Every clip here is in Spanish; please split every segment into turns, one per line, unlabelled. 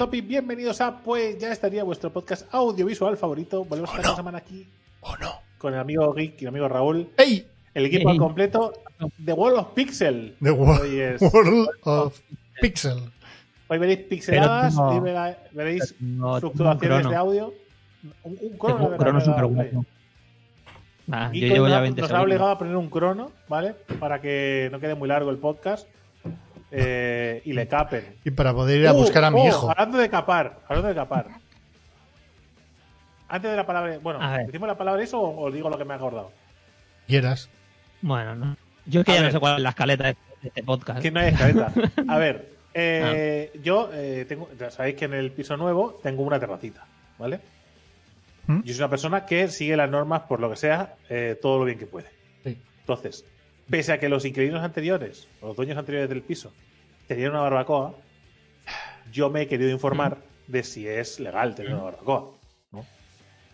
Topic, bienvenidos a Pues ya estaría vuestro podcast audiovisual favorito. Volvemos
¿O
esta
no?
semana aquí
¿O no?
con el amigo Geek y el amigo Raúl.
¡Ey!
El equipo al completo de World of Pixel.
The Wo-
Hoy, es-
World of Pixel.
hoy veréis pixeladas
no-
y verá- veréis
No,
fluctuaciones de audio. Un, un crono,
un crono bueno. Ah,
Y
yo llevo
nos
ya
ha-
20
nos ha
segundos.
obligado a poner un crono, ¿vale? Para que no quede muy largo el podcast eh, y le capen.
Y para poder ir a
Uh,
buscar a mi
oh,
hijo.
Hablando de capar, hablando de capar. Antes de la palabra. Bueno. ¿decimos la palabra eso o os digo lo que me ha acordado?
Quieras.
Bueno, no. Yo es que
A
ya
ver.
no sé cuál es la escaleta de de este podcast.
Que no hay escaleta. A ver, eh,
Ah.
yo eh, tengo. Ya sabéis que en el piso nuevo tengo una terracita, ¿vale?
¿Mm?
Yo soy una persona que sigue las normas, por lo que sea, eh, todo lo bien que puede.
Sí.
Entonces, pese a que los inquilinos anteriores, los dueños anteriores del piso, tenían una barbacoa, yo me he querido informar de si es legal tener una barbacoa. ¿no?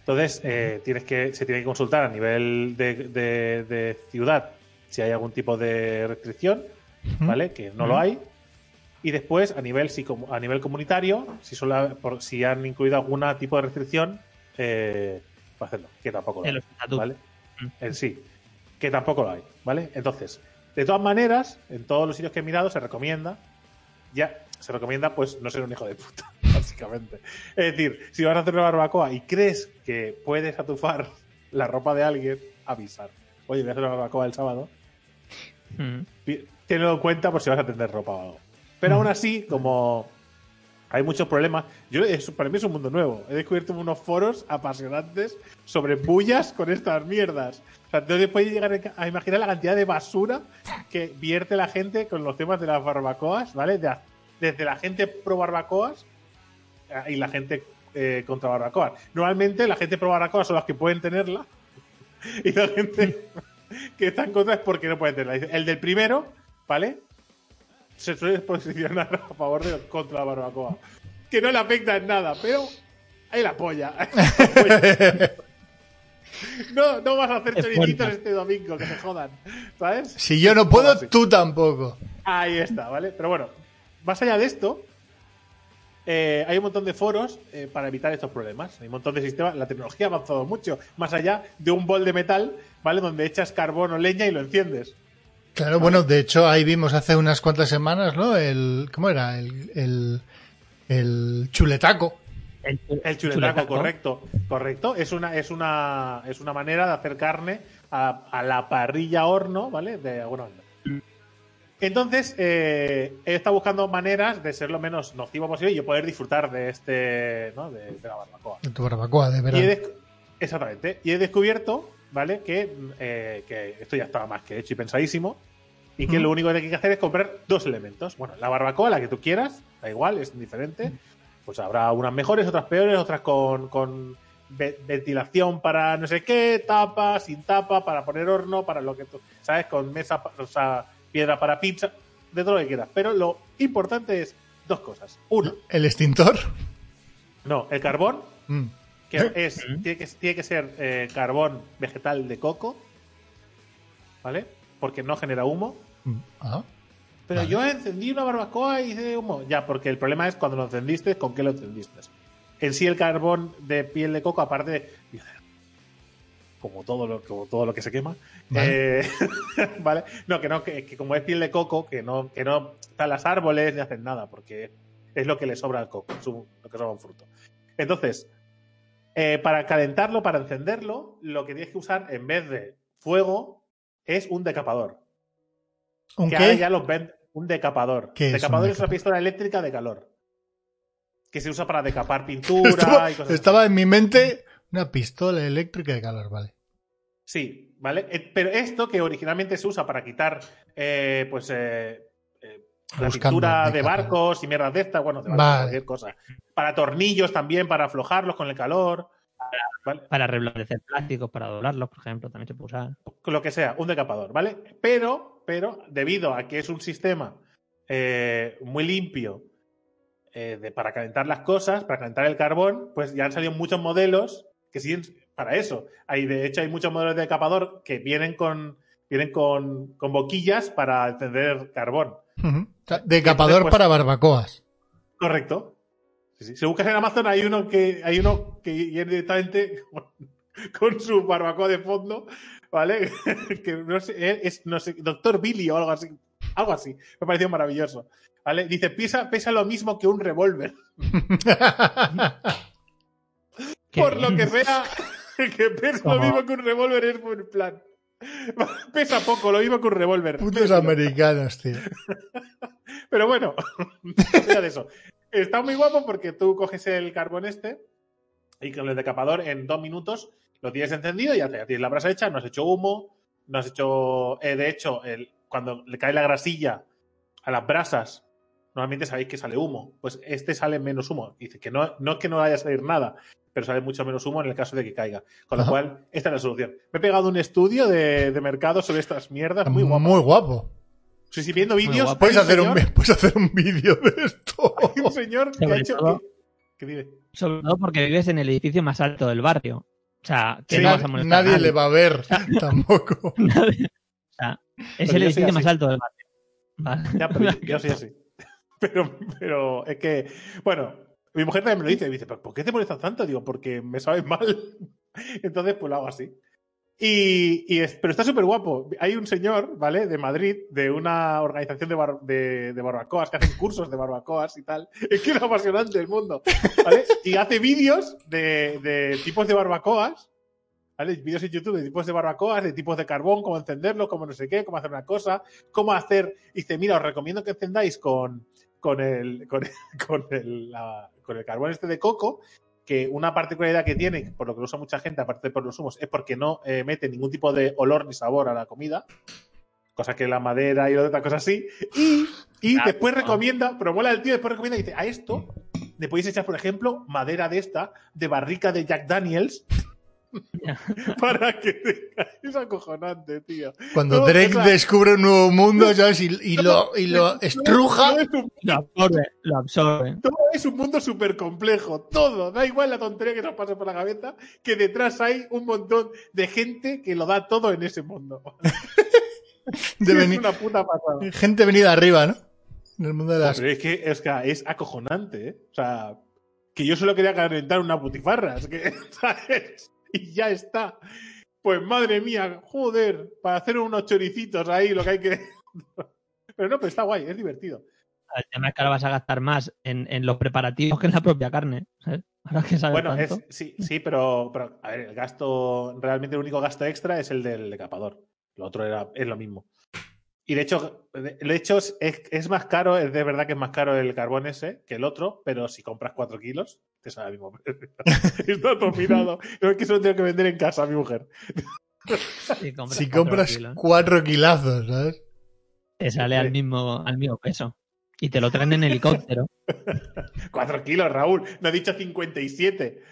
Entonces, eh, tienes que, se tiene que consultar a nivel de, de- de ciudad si hay algún tipo de restricción, ¿vale? Que no lo hay. Y después, a nivel, psico- a nivel comunitario, si, por, si han incluido algún tipo de restricción, eh, para hacerlo, que tampoco lo hay. ¿vale? En sí, que tampoco lo hay, ¿vale? Entonces, de todas maneras, en todos los sitios que he mirado se recomienda, ya, se recomienda pues no ser un hijo de puta, básicamente. Es decir, si vas a hacer una barbacoa y crees que puedes atufar la ropa de alguien, avisar. Oye, voy a hacer una barbacoa el sábado,
Mm.
tenlo en cuenta por si vas a tender ropa o algo. Pero aún así, como hay muchos problemas, yo para mí es un mundo nuevo. He descubierto unos foros apasionantes sobre bullas con estas mierdas. O sea, te puedes llegar a imaginar la cantidad de basura que vierte la gente con los temas de las barbacoas, ¿vale? De- desde la gente pro barbacoas eh, y la gente eh, contra barbacoas. Normalmente la gente pro barbacoas son las que pueden tenerla y la gente que está en contra es porque no puede tenerla. El del primero, ¿vale? Se suele posicionar a favor de contra la barbacoa. Que no le afecta en nada, pero ahí la polla. No, no vas a hacer
Es
choricitos este domingo, que se jodan. ¿Sabes?
Si yo no puedo,
Así.
tú tampoco.
Ahí está, ¿vale? Pero bueno, más allá de esto, eh, hay un montón de foros eh, para evitar estos problemas. Hay un montón de sistemas. La tecnología ha avanzado mucho, más allá de un bol de metal, ¿vale? Donde echas carbón o leña y lo enciendes.
Claro, bueno, de hecho ahí vimos hace unas cuantas semanas, ¿no? El, ¿cómo era? El, el, el chuletaco.
El,
El chuletaco, correcto. Correcto. Es una, es una, es una manera de hacer carne a, a la parrilla horno, ¿vale? De alguna manera. Entonces, eh, he estado buscando maneras de ser lo menos nocivo posible y yo poder disfrutar de este, ¿no? De, de la barbacoa.
De tu barbacoa, de
Y he
verano.
Exactamente. Y he descubierto, ¿vale? Que, eh, que esto ya estaba más que hecho y pensadísimo. Y que lo único que hay que hacer es comprar dos elementos. Bueno, la barbacoa, la que tú quieras, da igual, es diferente. Pues habrá unas mejores, otras peores, otras con, con ve- ventilación para no sé qué, tapa, sin tapa, para poner horno, para lo que tú, ¿sabes? Con mesa, o sea, piedra para pizza, de todo lo que quieras. Pero lo importante es dos cosas. Uno,
El extintor.
no, el carbón,
Mm.
Que es, tiene, que, tiene que ser eh, carbón vegetal de coco, ¿vale? Porque no genera humo.
Mm. Ah.
Pero
Vale.
yo encendí una barbacoa y hice humo. Ya, porque el problema es cuando lo encendiste, ¿con qué lo encendiste? En sí, el carbón de piel de coco, aparte de. Como todo lo, como todo lo que se quema.
Vale.
eh, ¿vale? No, que no, que, que como es piel de coco, que no, que no están los árboles ni hacen nada, porque es lo que le sobra al coco, es un- lo que sobra un fruto. Entonces, eh, para calentarlo, para encenderlo, lo que tienes que usar en vez de fuego es un decapador.
¿Un
que ahora
qué?
ya los ven un decapador.
¿Qué es un
decapador es, una
decapador?
pistola eléctrica de calor. Que se usa para decapar pintura
Estaba,
y cosas así.
estaba en mi mente una pistola eléctrica de calor, vale.
Sí, ¿vale? Eh, Pero esto que originalmente se usa para quitar eh, pues eh, eh, la pintura de
decapador.
barcos y mierdas de estas, bueno, de barcos,
Vale.
cualquier cosa. Para tornillos también, para aflojarlos con el calor. ¿Vale?
Para reblandecer plásticos, para doblarlos, por ejemplo, también se puede usar.
lo que sea, un decapador, ¿vale? Pero, pero, debido a que es un sistema eh, muy limpio eh, de- para calentar las cosas, para calentar el carbón, pues ya han salido muchos modelos que siguen para eso. Hay, de hecho, hay muchos modelos de decapador que vienen con, vienen con, con boquillas para encender carbón.
Ujú. O sea, Decapador
pues-
para barbacoas.
Correcto. Sí, sí. Si buscas en Amazon hay uno que hay uno que viene directamente con, con su barbacoa de fondo, ¿vale? que no sé, es no sé, Doctor Billy o algo así. Algo así. Me pareció maravilloso. ¿Vale? Dice, pesa, pesa lo mismo que un revólver. Por lo que sea, que pesa lo mismo que un revólver es buen plan. Pesa poco, lo mismo que un revólver.
Putos americanos, tío.
Pero bueno, allá de eso. Está muy guapo porque tú coges el carbón este y con el decapador en dos minutos lo tienes encendido y ya, tienes la brasa hecha, no has hecho humo, no has hecho... eh, de hecho, el, cuando le cae la grasilla a las brasas, normalmente sabéis que sale humo. Pues este sale menos humo. Dice que no, no es que no vaya a salir nada, pero sale mucho menos humo en el caso de que caiga. Con lo
Ajá.
cual, esta es la solución. Me he pegado un estudio de, de mercado sobre estas mierdas muy guapo.
Muy guapo.
Sí, sí, viendo vídeos.
Puedes hacer, un, puedes hacer un vídeo de esto.
hay un señor que ha
Sobre
hecho.
todo-
que- dice,
Sobre todo porque vives en el edificio más alto del barrio. O sea, que
Sí,
no vas a molestar a
nadie le va a ver tampoco.
Nadie. O sea, es
Pero
el edificio más alto del barrio. Vale.
Ya, pero yo, yo soy así. Pero, pero es que, bueno, mi mujer también me lo dice. Me dice, ¿pero por qué te molestas tanto? Digo, porque me sabe mal. Entonces, pues lo hago así. Y, y es- pero está súper guapo. Hay un señor, ¿vale? De Madrid, de una organización de, bar- de, de barbacoas, que hacen cursos de barbacoas y tal. Es que es apasionante el mundo, ¿vale? Y hace vídeos de, tipos de barbacoas, ¿vale? Vídeos en YouTube de tipos de barbacoas, de tipos de carbón, cómo encenderlo, cómo no sé qué, cómo hacer una cosa, cómo hacer. Dice, mira, os recomiendo que encendáis con, el, con el carbón este de coco, que una particularidad que tiene, por lo que lo usa mucha gente, aparte de por los humos, es porque no eh, mete ningún tipo de olor ni sabor a la comida. Cosa que la madera y otras cosas así. Y, y
Claro.
después recomienda, promuela el tío, después recomienda y dice, a esto le podéis echar, por ejemplo, madera de esta, de barrica de Jack Daniels, para que es acojonante, tío.
Cuando
No,
Drake
o sea-
descubre un nuevo mundo, ¿sabes? Y, y lo, y lo estruja.
Todo es un,
Lo absorbe, lo absorbe.
todo es un mundo súper complejo, todo, da igual la tontería que nos pase por la cabeza, que detrás hay un montón de gente que lo da todo en ese mundo.
de
es
venir-
una puta pasada.
gente venida arriba, ¿no? En el mundo de las.
Pero es que es, que es acojonante, ¿eh? O sea, que yo solo quería calentar una putifarra, es que, ¿sabes? Y ya está. Pues madre mía, joder, para hacer unos choricitos ahí, lo que hay que. Pero no, pero está guay, es divertido.
El tema es que ahora vas a gastar más en, en los preparativos que en la propia carne. ¿sabes? Ahora que sabes
Bueno,
tanto.
es, sí, sí, pero, pero, a ver, el gasto, realmente el único gasto extra es el del decapador. Lo otro era, es lo mismo. Y de hecho, de hecho es, es más caro, es de verdad que es más caro el carbón ese que el otro, pero si compras 4 kilos, te sale al mismo precio. Está todo mirado. No es que eso lo tengo que vender en casa a mi mujer.
Si compras,
Si
cuatro
compras
kilos,
cuatro kilazos, ¿sabes?
te sale al mismo, al mismo peso. Y te lo traen en helicóptero.
4 kilos, Raúl. No he dicho 57.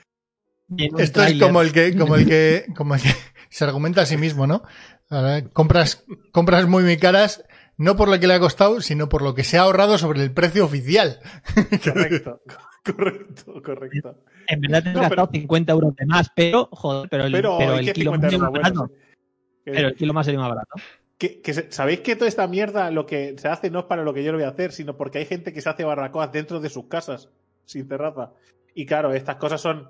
Y en un
Esto es
tráiler.
como el que, como el que, como el que se argumenta a sí mismo, ¿no? Ahora, compras, compras muy muy caras, no por lo que le ha costado, sino por lo que se ha ahorrado sobre el precio oficial.
Correcto, correcto, correcto.
En verdad te has
No,
gastado
pero-
50 euros de más, pero, joder, pero el,
Pero,
pero
¿y
el kilo
50
más barato.
Que-
Pero el kilo más sería más barato.
que, ¿Sabéis que toda esta mierda lo que se hace no es para lo que yo lo voy a hacer, sino porque hay gente que se hace barbacoas dentro de sus casas, sin terraza? Y claro, estas cosas son.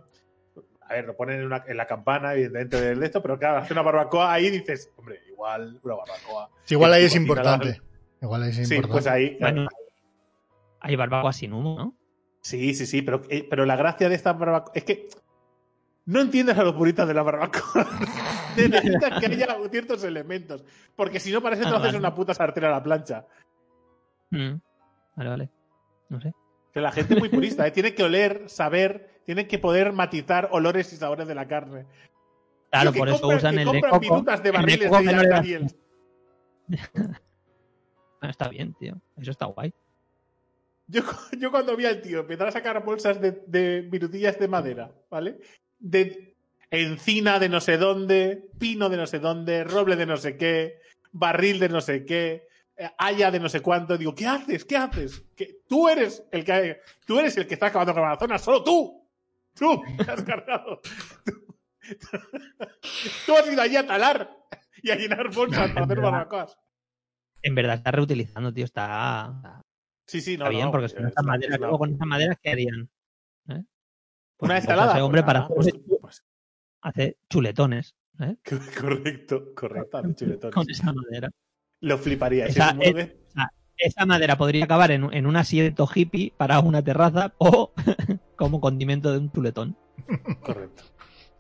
A ver, lo ponen en, una- en la campana, evidentemente, del de esto, pero claro, hace una barbacoa ahí y dices, hombre, igual una barbacoa.
Igual ahí es importante. Igual ahí es
Sí,
importante.
pues ahí.
Bueno, hay barbacoas sin humo, ¿no?
Sí, sí, sí, pero, eh, pero la gracia de esta barbacoa es que no entiendes a los puristas de la barbacoa. Necesitas que haya ciertos elementos. Porque si no, eso te
Ah,
lo haces
vale.
una puta sartén a la plancha.
Mm. Vale, vale. No sé.
Que la gente es muy purista, ¿eh? tiene que oler, saber, tiene que poder matizar olores y sabores de la carne.
Claro, por eso
compran-
usan el de
compran
coco.
de
el de
barriles de
no. Ah, Está bien, tío. Eso está guay.
Yo, yo cuando vi al tío empezar a sacar bolsas de, de virutillas de madera, ¿vale? De encina de no sé dónde, pino de no sé dónde, roble de no sé qué, barril de no sé qué, eh, haya de no sé cuánto. Digo, ¿qué haces? ¿Qué haces? Que tú eres el que tú eres el que está acabando con la zona, solo tú. Tú te has cargado. Tú, tú has ido allí a talar y a llenar bolsas para hacer barbacoas.
En verdad está reutilizando, tío. Está,
Sí, sí, no,
está bien,
no,
porque si no,
es
esta
una-
madera,
es una-
luego con esta madera, ¿qué harían? ¿eh? Pues
Una ensalada.
ese hombre
Pues
para hacer,
pues- pues-
hace chuletones ¿eh?
correcto, correcto. hace chuletones.
con esa madera.
Lo fliparía.
Esa
es
Esa madera podría acabar en, en un asiento hippie para una terraza o como condimento de un chuletón.
Correcto.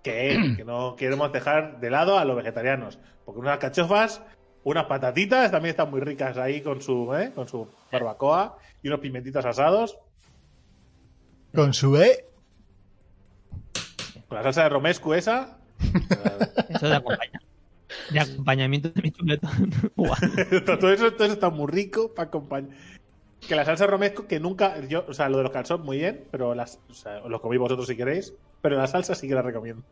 Que, que no queremos dejar de lado a los vegetarianos. Porque unas cachofas, unas patatitas también están muy ricas ahí con su, ¿eh? con su barbacoa y unos pimentitos asados.
Con su E.
Con la salsa de romescu esa.
Eso de acompaña. De acompañamiento de mi chuletón.
Todo, eso, todo eso está muy rico para acompañar. Que la salsa romesco, que nunca. Yo, o sea, lo de los calzones muy bien, pero las. O sea, os lo coméis vosotros si queréis. Pero la salsa sí que la recomiendo.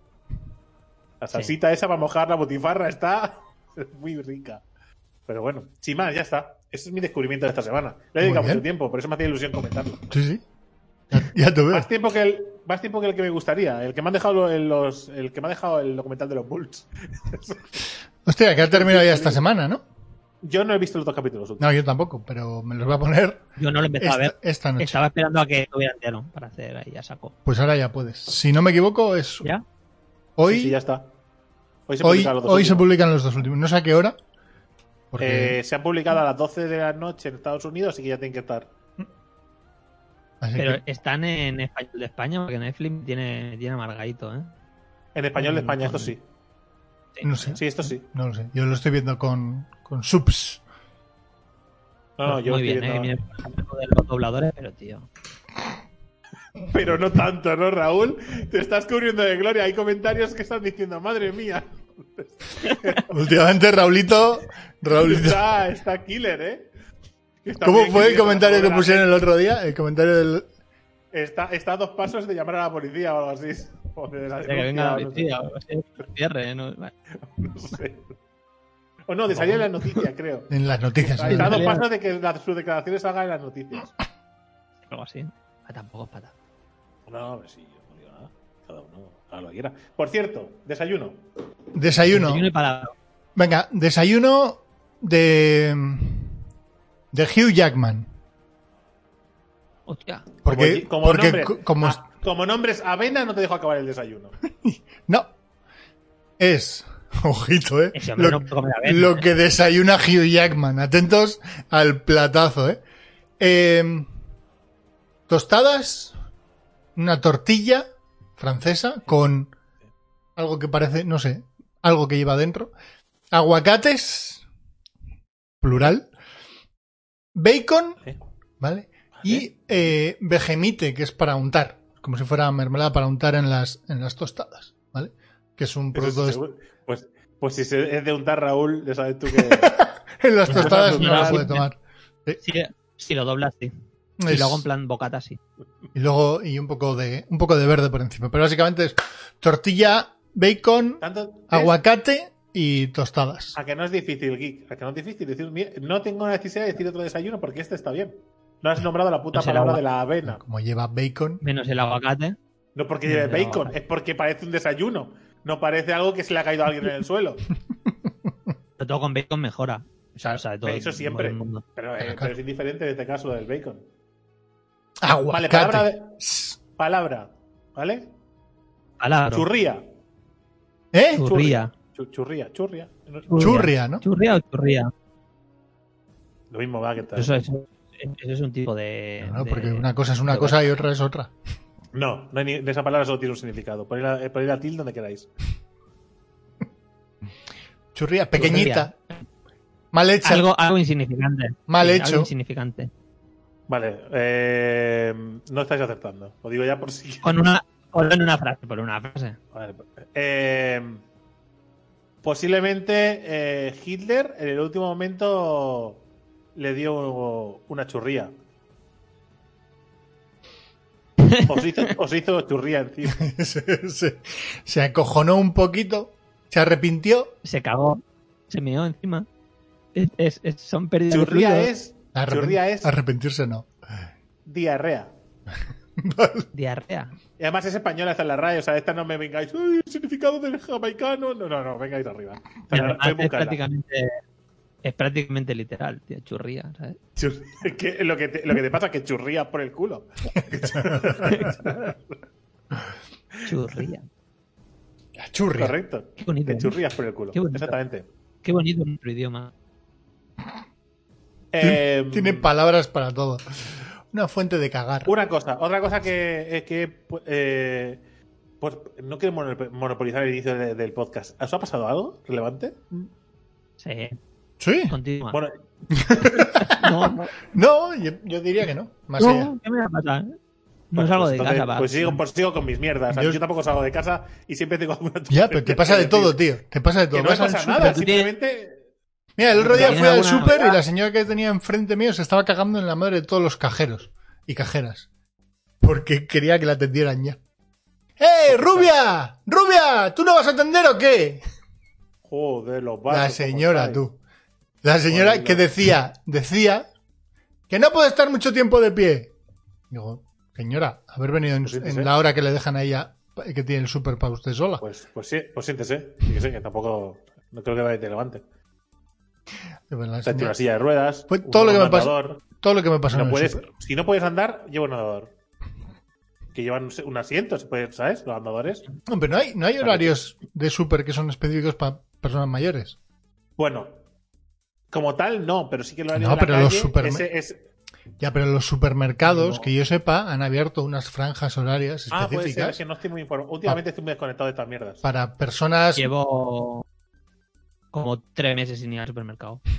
La salsita esa para mojar la botifarra está muy rica. Pero bueno, sin más, ya está. Ese es mi descubrimiento de esta semana. Le he dedicado mucho tiempo, por eso me hacía ilusión comentarlo.
Sí, sí. Ya, ya te veo.
Más tiempo que el, más tiempo que el que me gustaría. El que me han dejado el- los, el que me ha dejado el documental de los Bulls.
Hostia, que ha terminado ya esta semana, ¿no?
Yo no he visto los dos capítulos. últimos.
No, yo tampoco, pero me los voy a poner
Yo no lo he empezado a
esta,
ver.
esta noche.
Estaba esperando a que estuviera entero para hacer ahí a saco.
Pues ahora ya puedes. Si no me equivoco, es
¿Ya?
hoy.
Sí, sí, ya está. Hoy se
hoy
publican los dos
hoy se
últimos.
publican los dos últimos. No sé a qué hora. Porque,
Eh, se han publicado a las 12 de la noche en Estados Unidos, así que ya tienen que estar.
Así
Pero
que-
están en español de España porque Netflix tiene, tiene amargadito, ¿eh?
En español de España, esto sí.
no sé.
Sí, esto sí.
No lo sé. Yo lo estoy viendo con, con subs.
No, no, yo
Muy
estoy
bien, ¿eh?
viendo-
Mira, lo de los dobladores, pero tío.
Pero no tanto, ¿no, Raúl? Te estás cubriendo de gloria. Hay comentarios que están diciendo, madre mía.
Últimamente, Raulito. Raulito.
Está, está killer, ¿eh? Está
¿Cómo fue el comentario que pusieron el otro día? El comentario del.
Está, está a dos pasos de llamar a la policía o algo así. O de la
De que venga la
denuncia, o no sé.
policía, o sea, cierre, ¿eh? No, bueno,
No sé. O no, de salir en las noticias, creo.
En las noticias.
Está
¿no?
a dos pasos de que la- sus declaraciones salgan en las noticias.
algo así. Ah, tampoco es para tanto.
No, hombre, sí, yo no digo nada. Cada uno haga lo que quiera. Por cierto, desayuno.
Desayuno.
Desayuno y palabra.
Venga, desayuno de. De Hugh Jackman.
Hostia.
Porque,
como,
porque
nombres,
co- como,
como nombres avena, no te dejo acabar el desayuno.
no. Es. Ojito, ¿eh? Lo,
no
lo
¿eh?
que desayuna Hugh Jackman. Atentos al platazo, ¿eh? Eh, Tostadas. Una tortilla francesa con algo que parece, no sé, algo que lleva dentro. Aguacates. Plural. Bacon.
¿Eh?
¿Vale? Y eh, vejemite, que es para untar, como si fuera mermelada para untar en las, en las tostadas, ¿vale? Que es un producto
es
de-
seguro. Pues, pues si se- es de untar Raúl, ya sabes tú que.
en las
Pues
tostadas no se puede tomar.
Sí, si lo doblas, sí.
Es-
lo hago en plan bocata, sí.
Y luego y un poco de un poco de verde por encima, pero básicamente es tortilla, bacon, aguacate y tostadas.
A que no es difícil, Geek. A que no es difícil decir. "Mira, No tengo necesidad de decir otro desayuno porque este está bien. No has nombrado la puta
No
palabra de la avena.
Como lleva bacon,
Menos el aguacate.
No porque lleve bacon, es porque parece un desayuno. No parece algo que se le ha caído a alguien en el suelo.
Pero todo con bacon mejora. O sea, o sea, todo
Eso siempre.
el mundo.
Pero, eh,
Claro, claro.
pero es indiferente en este caso lo del bacon.
aguacate.
Vale, palabra. de- palabra. ¿Vale?
Palabra.
Churría.
¿Eh?
Churría.
Chu- churría, churria. No-
Churria, ¿no?
¿Churria o churría?
Lo mismo va que tal.
Eso es, eso es un tipo de.
No,
de-
porque una cosa es una cosa y otra es otra.
No, no hay ni- esa palabra solo tiene un significado. Poner la, eh, poner la tilde donde queráis.
Churria, pequeñita. Mal hecha.
Algo, algo insignificante.
Mal
Sí,
hecho.
Algo insignificante.
Vale, eh, no estáis acertando. Lo digo ya por si.
Con una. En una frase, por una frase.
Vale, eh, posiblemente eh, Hitler en el último momento le dio una churría. Os hizo, os hizo churría encima.
se, se- se acojonó un poquito, se arrepintió.
Se cagó. Se meó encima. Es, es- es- son pérdidas de
Churría
fluidos.
es Churría es-
Arrepentirse no.
diarrea.
Diarrea.
Y además es española, está en la radio. O sea, esta no me vengáis. "Ay, el significado del jamaicano. No, no, no, vengáis arriba.
Además es
buscarla.
prácticamente. Es prácticamente literal, tío, churría, ¿sabes?
Chur- lo, que te, lo que te pasa es que churrías por el culo.
Churría.
La churria.
Correcto.
Qué bonito.
Churrías por el culo.
Qué.
Exactamente.
Qué bonito nuestro idioma.
Eh,
Tiene palabras para todo. Una fuente de cagar.
Una cosa, otra cosa que que eh, pues no quiero mono- monopolizar el inicio de- del podcast. ¿Os ha pasado algo relevante?
Sí,
Sí.
continúa.
Bueno,
no, no,
No, yo, yo diría que no. Más
no,
allá.
¿qué me va a pasar? No
pues
salgo de
entonces,
casa, va.
Pues sigo, pues sigo con mis mierdas.
Yo-
Yo, tampoco salgo de casa y siempre tengo alguna
Ya, pero te pasa de todo, tío. Te pasa de todo.
Que no pasa nada, simplemente.
Mira, el otro día
¿Tienes
fui al súper y la señora que tenía enfrente mío se estaba cagando en la madre de todos los cajeros y cajeras. Porque quería que la atendieran ya. ¡Eh, rubia! ¡Rubia! ¿Tú no vas a atender o qué?
Joder, los vasos.
La
¿cómo
señora, tú. La señora
Joder,
que decía, decía que no puede estar mucho tiempo de pie. Digo, señora, haber venido en,
Pues
en la hora que le dejan a ella que tiene el súper para usted sola.
Pues, pues sí, pues siéntese. Sí que sé, que tampoco. No creo que vaya y te levante.
De verdad,
una silla de ruedas.
Fue
un
todo lo que me pasó. Todo lo que me pasó
No
en el
puedes,
súper.
si no puedes andar, lleva un andador. Que llevan un asiento, se puede- ¿sabes? Los andadores.
No, pero no hay, no hay horarios de súper que son específicos para personas mayores.
Bueno, como tal, no, pero sí que lo haría
No,
la
pero los supermer-
ese es-
Ya, pero los supermercados,
No.
que yo sepa, han abierto unas franjas horarias
Ah, puede ser,
específicas
es que no estoy muy informado. Últimamente estoy muy desconectado de estas mierdas.
para personas.
Llevo como tres meses sin ir al supermercado.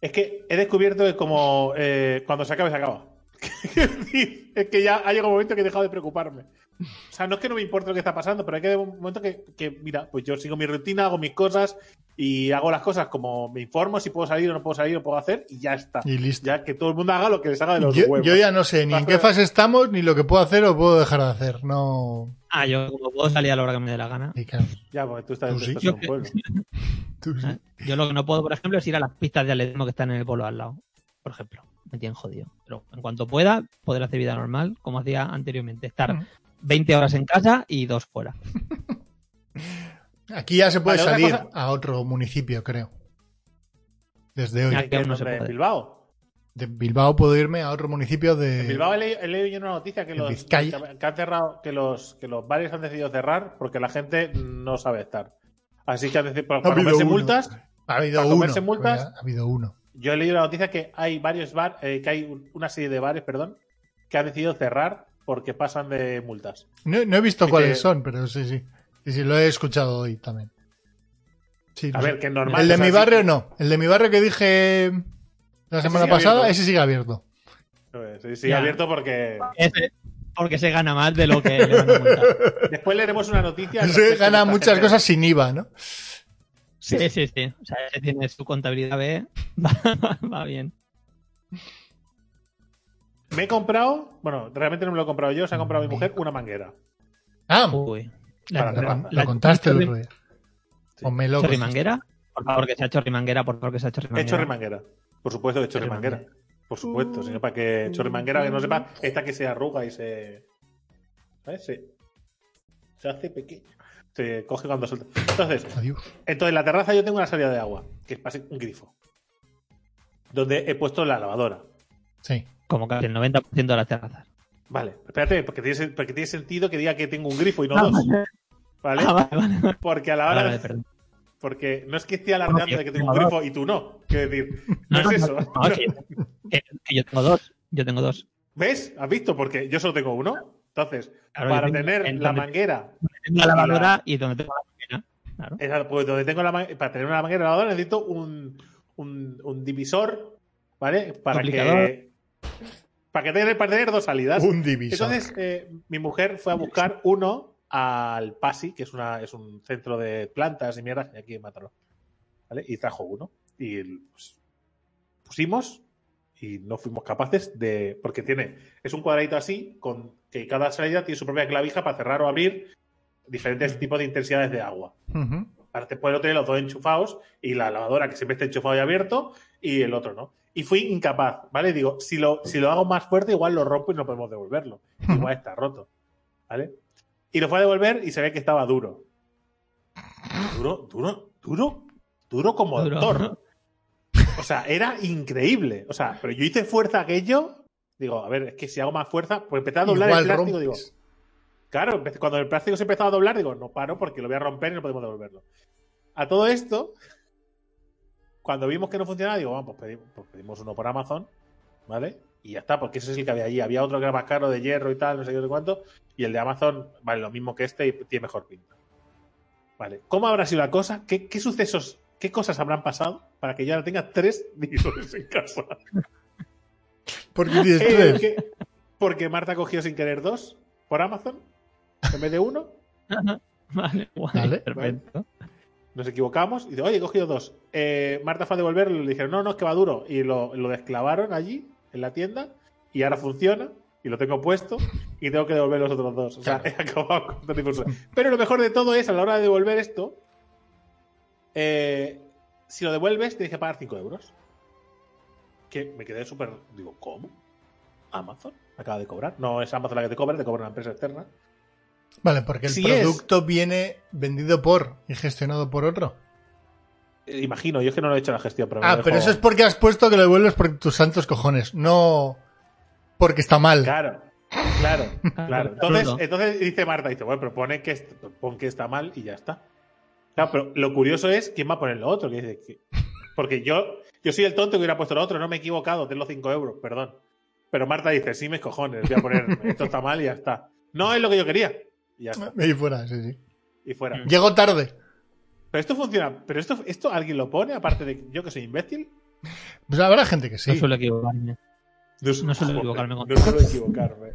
Es que he descubierto que como eh, cuando se acabe, se acaba. Es que ya ha llegado un momento que he dejado de preocuparme. O sea, no es que no me importe lo que está pasando, pero hay que un momento que, que, mira, pues yo sigo mi rutina, hago mis cosas y hago las cosas como me informo si puedo salir o no puedo salir o puedo hacer y ya está.
Y listo.
Ya que todo el mundo haga lo que les haga de los
Yo,
huevos.
yo ya no sé ni en qué fase estamos, ni lo que puedo hacer o puedo dejar de hacer. No.
Ah, yo como puedo salir a la hora que me dé la gana.
Y claro,
Ya, porque tú estás,
Tú sí.
estás
Yo
en un pueblo.
tú sí.
¿eh? Yo lo que no puedo, por ejemplo, es ir a las pistas de atletismo que están en el polo al lado. Por ejemplo, me tienen jodido. Pero en cuanto pueda, poder hacer vida normal, como hacía anteriormente. Estar
Ujú.
20 horas en casa y dos fuera.
Aquí ya se puede
Vale,
salir
cosa-
a otro municipio, creo. Desde hoy.
Aquí
¿Qué
aún no se puede.
Bilbao.
De Bilbao puedo irme a otro municipio de.
En Bilbao he leído, he leído yo una noticia que los, que han cerrado, que los, que los bares han decidido cerrar porque la gente no sabe estar. Así que han decidido, para
Ha habido
comerse
uno.
multas,
Ha habido
para
uno.
comerse multas.
Ha habido uno.
yo he leído la noticia que hay varios bar, eh, que hay un- una serie de bares, perdón, que han decidido cerrar porque pasan de multas.
No, no he visto cuáles
que-
son, pero sí, sí. Sí, sí, lo he escuchado hoy también. Sí,
A ver, que es normal.
El de
o sea,
mi
sí-
barrio no. El de mi barrio que dije la semana
sigue
pasada,
abierto.
ese sigue abierto.
Sí, sí,
Ya.
abierto porque
Ese- porque se gana más de lo que le van a multar.
después leeremos una noticia. de
gana muchas
gente.
cosas sin IVA, ¿no?
Sí, sí, sí. O sea, ese tiene su contabilidad B. Va, va bien.
Me he comprado, bueno, realmente no me lo he comprado yo, se ha comprado mi mujer una manguera.
Ah,
Uy.
La-
la-
lo contaste el
la-
otro día.
Sí.
O me lo
¿Chorrimanguera? Por favor, que sea chorrimanguera, por favor, que sea
He
chorrimanguera.
hecho remanguera. Por supuesto, he hecho
Chorrimanguera.
remanguera. Por supuesto, señor, para que chorrimanguera, que no sepa, esta que se arruga y se. ¿Sabes? Se, se hace pequeño. Se coge cuando suelta. Entonces,
Adiós.
entonces, en la terraza yo tengo una salida de agua, que es un grifo. Donde he puesto la lavadora.
Sí.
Como casi el 90% de las terrazas.
Vale, espérate, porque tiene, sen- porque tiene sentido que diga que tengo un grifo y no
Ah,
dos.
vale.
¿Vale?
Ah, vale, vale.
Porque a la hora. Porque no es que esté alardeando de que tengo un grifo y tú no. Quiero decir, no, es eso.
No, que, que- que yo tengo dos. Yo tengo dos.
¿Ves? ¿Has visto? Porque yo solo tengo uno. Entonces,
Claro,
para tener
en
la
donde-
manguera,
Tengo la lavadora y donde tengo la máquina. Claro.
esa- pues donde tengo la para tener una manguera lavadora necesito un, un, un divisor, ¿vale? Para que para que tener dos salidas.
Un divisor.
Entonces, eh, mi mujer fue a buscar uno al PASI, que es, una, es un centro de plantas y mierda aquí en Mataró. ¿Vale? Y trajo uno. Y pues, pusimos y no fuimos capaces de. Porque tiene. Es un cuadradito así, con que cada salida tiene su propia clavija para cerrar o abrir diferentes tipos de intensidades de agua.
Ujú.
Aparte puedo tener los dos enchufados y la lavadora que siempre está enchufado y abierto y el otro no. Y fui incapaz, ¿vale? Digo, si lo, si lo hago más fuerte, igual lo rompo y no podemos devolverlo. Igual está roto, ¿vale? Y lo fue a devolver y se ve que estaba duro. Duro, duro, duro, duro como
Duro.
Thor. O sea, era increíble. O sea, pero yo hice fuerza aquello. Digo, a ver, es que si hago más fuerza, pues empecé a doblar
Igual
el plástico. Digo, claro, cuando el plástico se empezó a doblar, digo, no paro porque lo voy a romper y no podemos devolverlo. A todo esto, cuando vimos que no funcionaba, digo, vamos, pues pedimos, pues pedimos uno por Amazon, ¿vale? Y ya está, porque ese es el que había allí. Había otro que era más caro de hierro y tal, no sé qué, no sé cuánto. Y el de Amazon vale lo mismo que este y tiene mejor pinta. Vale. ¿Cómo habrá sido la cosa? ¿Qué, qué sucesos, qué cosas habrán pasado para que yo ahora tenga tres divisores en casa?
Porque tienes
Eh,
tres.
¿qué? Porque Marta cogió sin querer dos por Amazon en vez de uno.
Vale, guay,
Vale.
perfecto.
Nos equivocamos y dice, oye, he cogido dos. Eh, Marta fue a devolverlo y le dijeron, no, no, es que va duro. Y lo, lo desclavaron allí, en la tienda, y ahora funciona, y lo tengo puesto, y tengo que devolver los otros dos. O sea, he acabado con. Pero lo mejor de todo es, a la hora de devolver esto, eh, si lo devuelves, tienes que pagar 5 euros. Que me quedé súper. Digo, ¿cómo? ¿Amazon? Me acaba de cobrar. No es Amazon la que te cobra, te cobra una empresa externa.
Vale, porque el
Si es-
producto viene vendido por y gestionado por otro.
Eh, imagino, yo es que no lo he hecho la gestión, pero
Ah, pero eso es porque has puesto que lo devuelves por tus santos cojones, no porque está mal.
Claro, claro, claro.
Absurdo.
Entonces, entonces dice Marta, dice, bueno, pero pone que, pon que está mal y ya está. Claro, pero lo curioso es quién va a poner lo otro. Que dice que- porque yo, yo soy el tonto que hubiera puesto lo otro, no me he equivocado, ten los 5 euros, perdón. Pero Marta dice, sí, mis cojones, voy a poner esto está mal y ya está. No es lo que yo quería. Y ya está.
Y fuera, sí, sí.
Y fuera.
Llegó tarde.
Pero esto funciona. ¿Pero esto, esto alguien lo pone, aparte de yo que soy imbécil?
Pues habrá gente que sí.
No suelo equivocarme. No suelo
Joder,
equivocarme con-
No suelo equivocarme.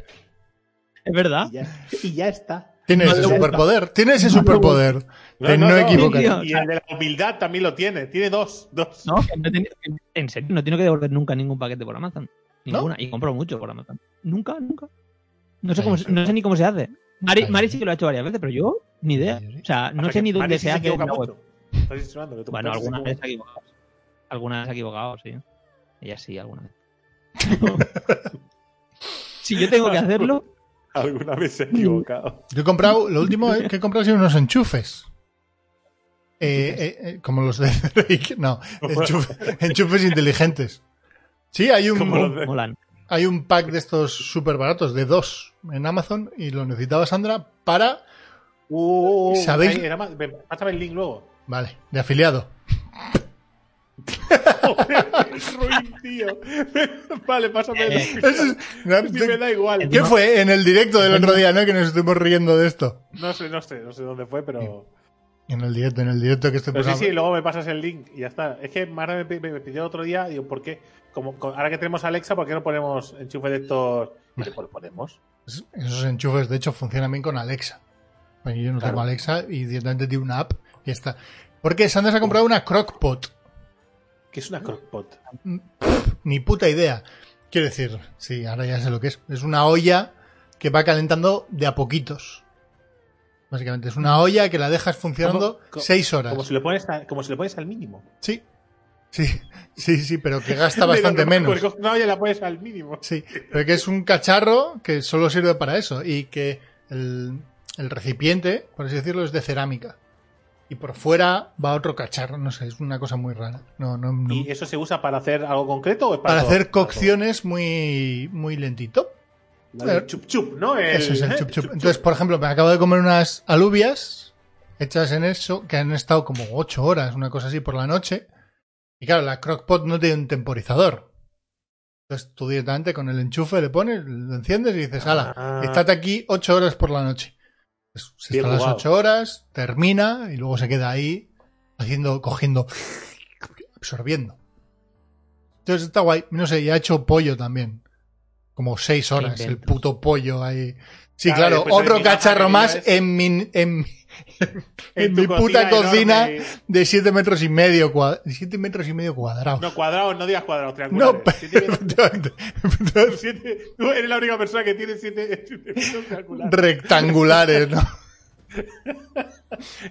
Es verdad.
Y ya, y ya está.
Tiene
No
ese superpoder. Tiene ese superpoder de no, equivocar.
Y el de la humildad también lo tiene. Tiene dos. dos.
No, que no he tenido- en serio, no tengo que devolver nunca ningún paquete por Amazon. Ninguna. Y compro mucho por Amazon. Nunca, nunca. No sé, cómo, no sé ni cómo se hace. Mari, Mari
sí.
que lo ha hecho varias veces, pero yo ni idea. O sea, no
O sea,
sé ni dónde
Mari
se hace en la web.
Estás que
Bueno, alguna vez se ha equivocado. Alguna vez se ha equivocado, sí. Ella sí, alguna vez. si yo tengo que hacerlo,
Alguna vez se ha equivocado.
Yo he comprado, lo último que he comprado sido unos enchufes. Eh, eh, eh, como los de Drake. No, enchufe- enchufes inteligentes. Sí, hay un,
Como los de-
molan.
Hay un pack de estos súper baratos, de dos, en Amazon, y lo necesitaba Sandra para.
Uh,
¿Sabéis?
era Pásame el link luego.
Vale, de afiliado.
Joder, ruin, tío. vale, pásame el
Eh,
link.
Es-
Sí, me da igual.
¿Qué fue en el directo del otro día, no? Que nos estuvimos riendo de esto.
No sé, no sé, no sé dónde fue, pero.
En el directo, en el directo que estoy
Pero sí, sí, luego me pasas el link y ya está. Es que Mara me, me pidió otro día, digo, ¿por qué? Como, ahora que tenemos Alexa, ¿por qué no ponemos enchufe de estos? Pues lo ponemos.
Esos enchufes, de hecho, funcionan bien con Alexa. Porque yo no
Claro.
tengo Alexa y directamente tiene una app y ya está. Porque Sandra se ha comprado una crockpot.
Que es una crockpot.
Ni puta idea. Quiero decir, sí, ahora ya sé lo que es. Es una olla que va calentando de a poquitos. Básicamente, es una olla que la dejas funcionando seis horas.
Como si, le pones a- como si le pones al mínimo.
Sí. Sí, sí, sí, pero que gasta bastante menos.
Pues coges una olla y la pones al mínimo.
Sí, pero que es un cacharro que solo sirve para eso y que el, el recipiente, por así decirlo, es de cerámica. Y por fuera va otro cacharro, no sé, es una cosa muy rara. No, no, no.
¿Y eso se usa para hacer algo concreto o es para,
Para
todo?
hacer cocciones muy, muy lentito.
Vale, chup chup, ¿no? El-
Eso es el
¿eh?
chup chup. Entonces, por ejemplo, me acabo de comer unas alubias hechas en eso, que han estado como 8 horas, una cosa así, por la noche. Y claro, la crockpot no tiene un temporizador. Entonces tú directamente con el enchufe le pones, lo enciendes y dices, ala,
Ah.
estate aquí 8 horas por la noche. Pues, se
Bien
está las
jugado.
8 horas, termina y luego se queda ahí haciendo, cogiendo, absorbiendo. Entonces está guay. No sé, y ha hecho pollo también. Como 6 horas, el puto pollo ahí. Sí,
Claro,
otro
mi
cacharro más en mi, en, en mi puta cocina
enorme.
de 7 metros y medio, cua- 7 metros y medio cuadrados.
No, cuadrados, no digas cuadrados,
No,
triangulares. Siete metros- siete- tú eres la única persona que tiene siete, siete metros triangulares.
rectangulares, ¿no?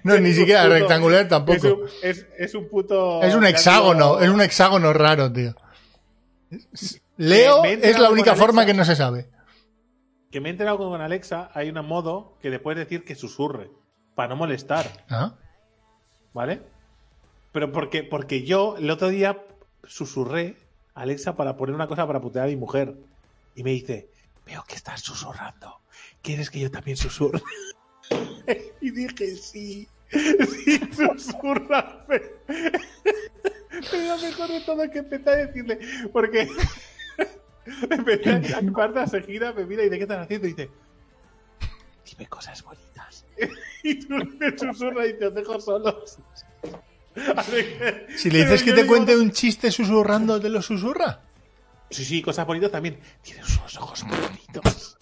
No, ni siquiera
puto-
rectangular
Es
tampoco.
un, es, es un puto.
Es un hexágono, es un hexágono raro, tío. Leo es la única forma
Alexa.
que no se sabe.
Que me he enterado con Alexa, hay un modo que le puedes decir que susurre, para no molestar,
¿Ah?
¿vale? Pero porque, porque yo el otro día susurré a Alexa para poner una cosa para putear a mi mujer. Y me dice, veo que estás susurrando. ¿Quieres que yo también susurre? y dije, sí. Sí, susurrame. Pero mejor de todo que empecé a decirle, porque empecé a se gira, me mira y dice, ¿qué estás haciendo? Y dice, dime cosas bonitas. y tú me susurras y te dejo solos.
Si le dices que te
digo,
cuente un chiste susurrando, te lo susurra.
Sí, sí, cosas bonitas también. Tienes unos ojos muy bonitos.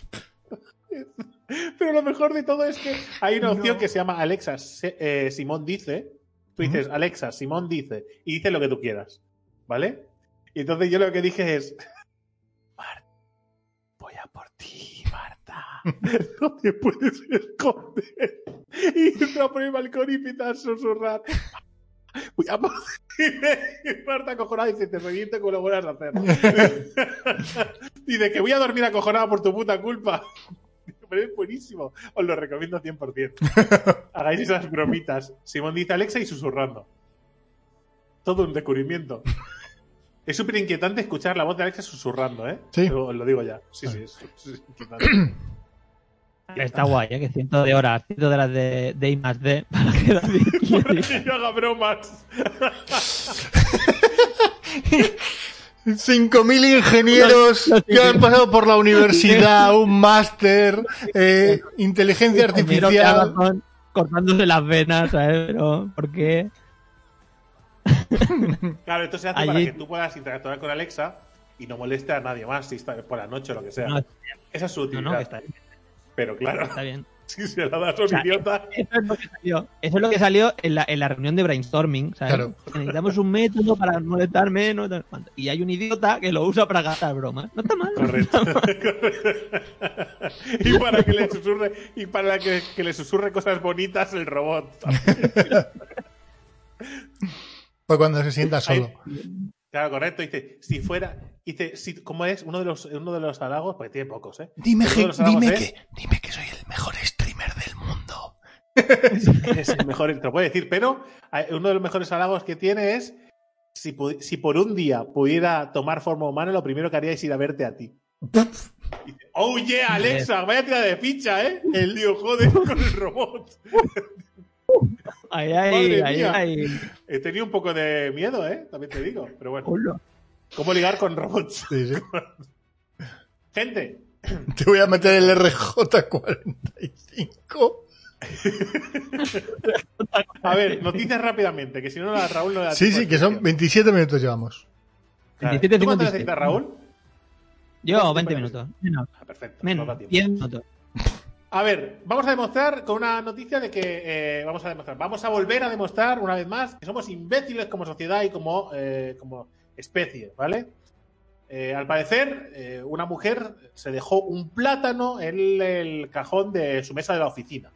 Pero lo mejor de todo es que hay una opción que se llama Alexa, eh, Simón dice. Tú dices, Alexa, Simón dice. Y dice lo que tú quieras. ¿Vale? Y entonces yo lo que dije es. Marta, voy a por ti. No te puedes esconder. Y entra por el balcón y empieza a susurrar. Voy a. Y Marta acojonada dice, te reviento como lo vuelvas a hacer. Dice que voy a dormir acojonada por tu puta culpa. Pero es buenísimo. Os lo recomiendo 100%. Hagáis esas bromitas. Simón dice Alexa y susurrando. Todo un descubrimiento. Es súper inquietante escuchar la voz de Alexa susurrando, ¿eh?
Sí.
Lo, lo digo ya. Sí, sí, es, es inquietante.
Está guay, ¿eh? que cientos de horas, cientos de horas de, de I más D para que David
yo haga bromas.
5.000 ingenieros que han pasado por la universidad, un máster, eh, inteligencia artificial.
Cortándose las venas, ¿sabes? Pero, ¿por qué?
Claro, esto se hace para que tú puedas interactuar con Alexa y no moleste a nadie más si está por la noche o lo que sea.
No,
Esa es su
no,
utilidad.
no, que está, bien,
Pero claro,
está bien.
si se la das a un
sea,
idiota.
Eso es lo que salió. Eso es lo que salió en la, en la reunión de brainstorming. ¿sabes?
Claro.
Necesitamos un método para molestar menos. Y hay un idiota que lo usa para gastar bromas. No está mal.
Correcto. y para que le susurre y para que, que le susurre cosas bonitas el robot.
Fue cuando se sienta solo.
Claro, correcto. Dice, si fuera, dice, si, ¿cómo es? Uno de los, uno de los halagos, porque tiene pocos, ¿eh?
Dime, que, dime,
es,
que, dime que soy el mejor streamer del mundo.
Eres el mejor, te lo puede decir, pero hay- uno de los mejores halagos que tiene es si, si por un día pudiera tomar forma humana, lo primero que haría es ir a verte a ti. Dice, oh yeah, Alexa, vaya tira de ficha, ¿eh? El tío joder con el robot.
Ahí, ahí,
Madre
ahí,
mía.
ahí.
He tenido un poco de miedo, ¿eh? También te digo, pero bueno.
Hola.
¿Cómo ligar con robots?
Sí, sí.
Gente,
Te voy a meter el RJ45.
a ver, noticias rápidamente, que si no, la Raúl no le da
Sí, sí, que son
sección.
27 minutos llevamos.
Claro.
27,
¿Tú cuánto
56?
necesitas, Raúl?
Yo,
¿Cuánto
20
tiempo
minutos. Menos,
Ah, perfecto. nos
menos.
da tiempo.
10 minutos.
A ver, vamos a demostrar con una noticia de que eh, vamos a demostrar, vamos a volver a demostrar una vez más que somos imbéciles como sociedad y como, eh, como especie, ¿vale? Eh, al parecer, una mujer se dejó un plátano en el cajón de su mesa de la oficina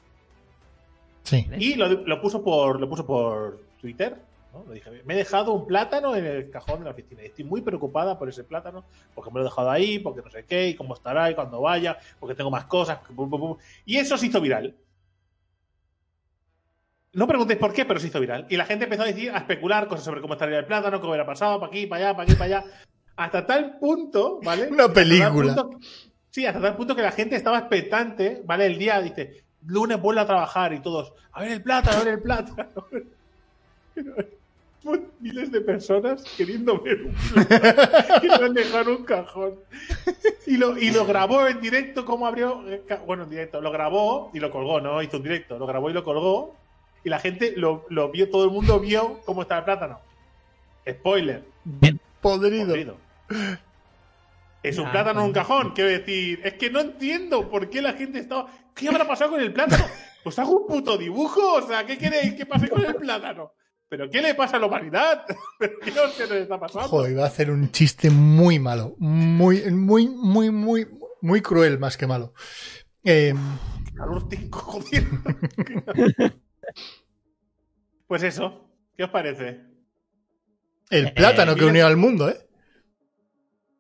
Sí.
y lo, lo puso por lo puso por Twitter. ¿No? Le dije, me he dejado un plátano en el cajón de la oficina y estoy muy preocupada por ese plátano porque me lo he dejado ahí, porque no sé qué, y cómo estará y cuando vaya, porque tengo más cosas. Y eso se hizo viral. No preguntéis por qué, pero se hizo viral. Y la gente empezó a decir, a especular cosas sobre cómo estaría el plátano, cómo hubiera pasado, para aquí, para allá, para aquí, para allá. Hasta tal punto, ¿vale?
Una
Hasta
película.
punto- sí, hasta tal punto que la gente estaba expectante, ¿vale? El día, dice, lunes vuelve a trabajar y todos, a ver el plátano, a ver el plátano. Miles de personas queriendo ver un plátano que lo han dejado un cajón. Y lo, y lo grabó en directo, cómo abrió. eh, Bueno, en directo. Lo grabó y lo colgó, ¿no? Hizo un directo. Lo grabó y lo colgó. Y la gente lo, lo vio, todo el mundo vio cómo está el plátano. Spoiler.
Bien.
Podrido.
podrido. Es un
Ya,
plátano en un cajón. Quiero decir, es que no entiendo por qué la gente estaba. ¿Qué habrá pasado con el plátano? Pues hago un puto dibujo. O sea, ¿qué queréis que pase con el plátano? ¿Pero qué le pasa a la humanidad? ¿Pero qué hostia nos está pasando?
Joder, iba a hacer un chiste muy malo. Muy, muy, muy, muy, muy cruel más que malo. Eh,
calor tengo, joder. pues eso, ¿qué os parece?
el plátano que
mira-
unió al mundo, ¿eh?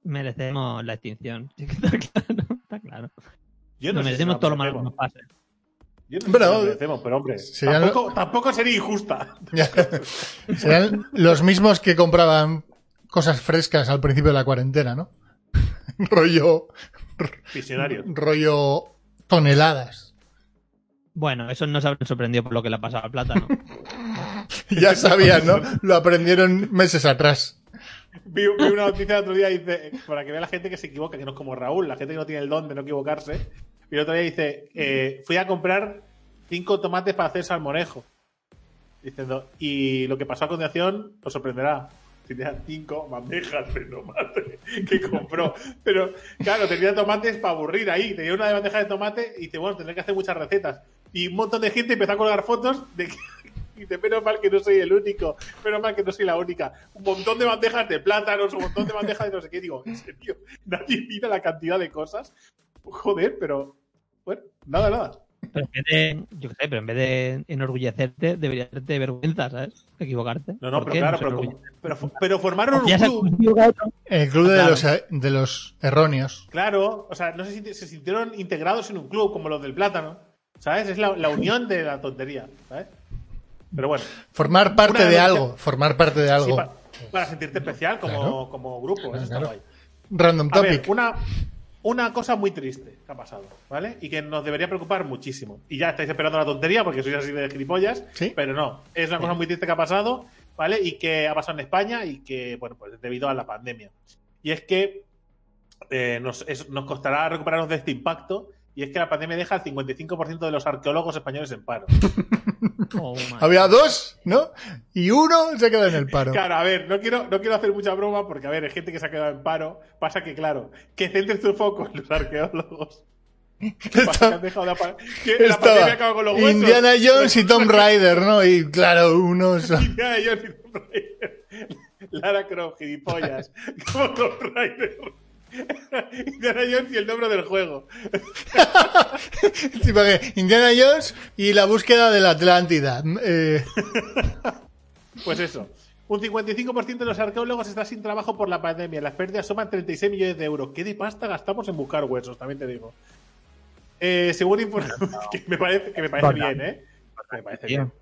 Merecemos la extinción. Está claro. Está claro.
Yo
Nos
si
merecemos todo lo malo que nos pase.
Yo no sé
Pero-
si merecemos, pero hombre,
Serían-
tampoco, tampoco sería injusta.
Serán los mismos que compraban cosas frescas al principio de la cuarentena, ¿no? rollo,
Visionario.
rollo toneladas.
Bueno, eso no se habrán sorprendido por lo que le ha pasado al plátano.
Ya sabían, ¿no? Lo aprendieron meses atrás.
Vi, vi una noticia el otro día y dice, para que vea la gente que se equivoca, que no es como Raúl, la gente que no tiene el don de no equivocarse. Y el otro día dice, eh, fui a comprar cinco tomates para hacer salmorejo. Diciendo, y lo que pasó a continuación os sorprenderá. Tenía cinco bandejas de tomate que compró. Pero, claro, tenía tomates para aburrir ahí. Tenía una de bandeja de tomate y dice, bueno, tendré que hacer muchas recetas. Y un montón de gente empezó a colgar fotos de que. Y dice, menos mal que no soy el único, menos mal que no soy la única. Un montón de bandejas de plátanos, un montón de bandejas de no sé qué. Digo, en serio, nadie mira la cantidad de cosas. Joder, pero. Bueno, nada, nada.
Pero en vez de, yo qué sé, pero en vez de enorgullecerte, debería darte vergüenza, ¿sabes? Equivocarte.
No, no,
¿Por
pero
qué?
claro, pero,
enorgullece.
pero, pero formaron un club.
El club de,
Claro.
los, de los erróneos.
Claro, o sea, no se, sinti- se sintieron integrados en un club como los del plátano. ¿Sabes? Es la, la unión de la tontería. ¿Sabes? Pero bueno,
Formar parte de algo. Formar parte de
sí,
algo.
pa- para, sentirte especial como,
Claro.
como grupo.
Claro,
eso está
claro.
guay.
Random
A ver,
topic.
una, una cosa muy triste que ha pasado, ¿vale? Y que nos debería preocupar muchísimo. Y ya estáis esperando la tontería porque sois así de gilipollas,
Sí.
pero no. Es una cosa muy triste que ha pasado, ¿vale? Y que ha pasado en España y que, bueno, pues debido a la pandemia. Y es que eh, nos, es- nos costará recuperarnos de este impacto. Y es que la pandemia deja al 55% de los arqueólogos españoles en paro.
Oh.
Había dos, ¿no? Y uno se quedó en el paro.
Claro, a ver, no quiero, no quiero hacer mucha broma porque, a ver, hay gente que se ha quedado en paro. Pasa que, claro, que centres tu foco en los arqueólogos. Pasa que han dejado de apa- que la pandemia
Estaba
acaba con los huesos.
Indiana Jones y Tom Raider, ¿no? Y claro, unos...
Indiana Jones y Tomb Raider. Lara Croft, gilipollas. Como Tomb Raider. Indiana Jones y el nombre del juego.
Sí, porque Indiana Jones y la búsqueda de la Atlántida. Eh,
Pues eso. Un 55% de los arqueólogos está sin trabajo por la pandemia. Las pérdidas suman 36 millones de euros. ¿Qué de pasta gastamos en buscar huesos? También te digo. Eh, según informe, que me parece, que me parece bien, ¿eh? Me parece bien.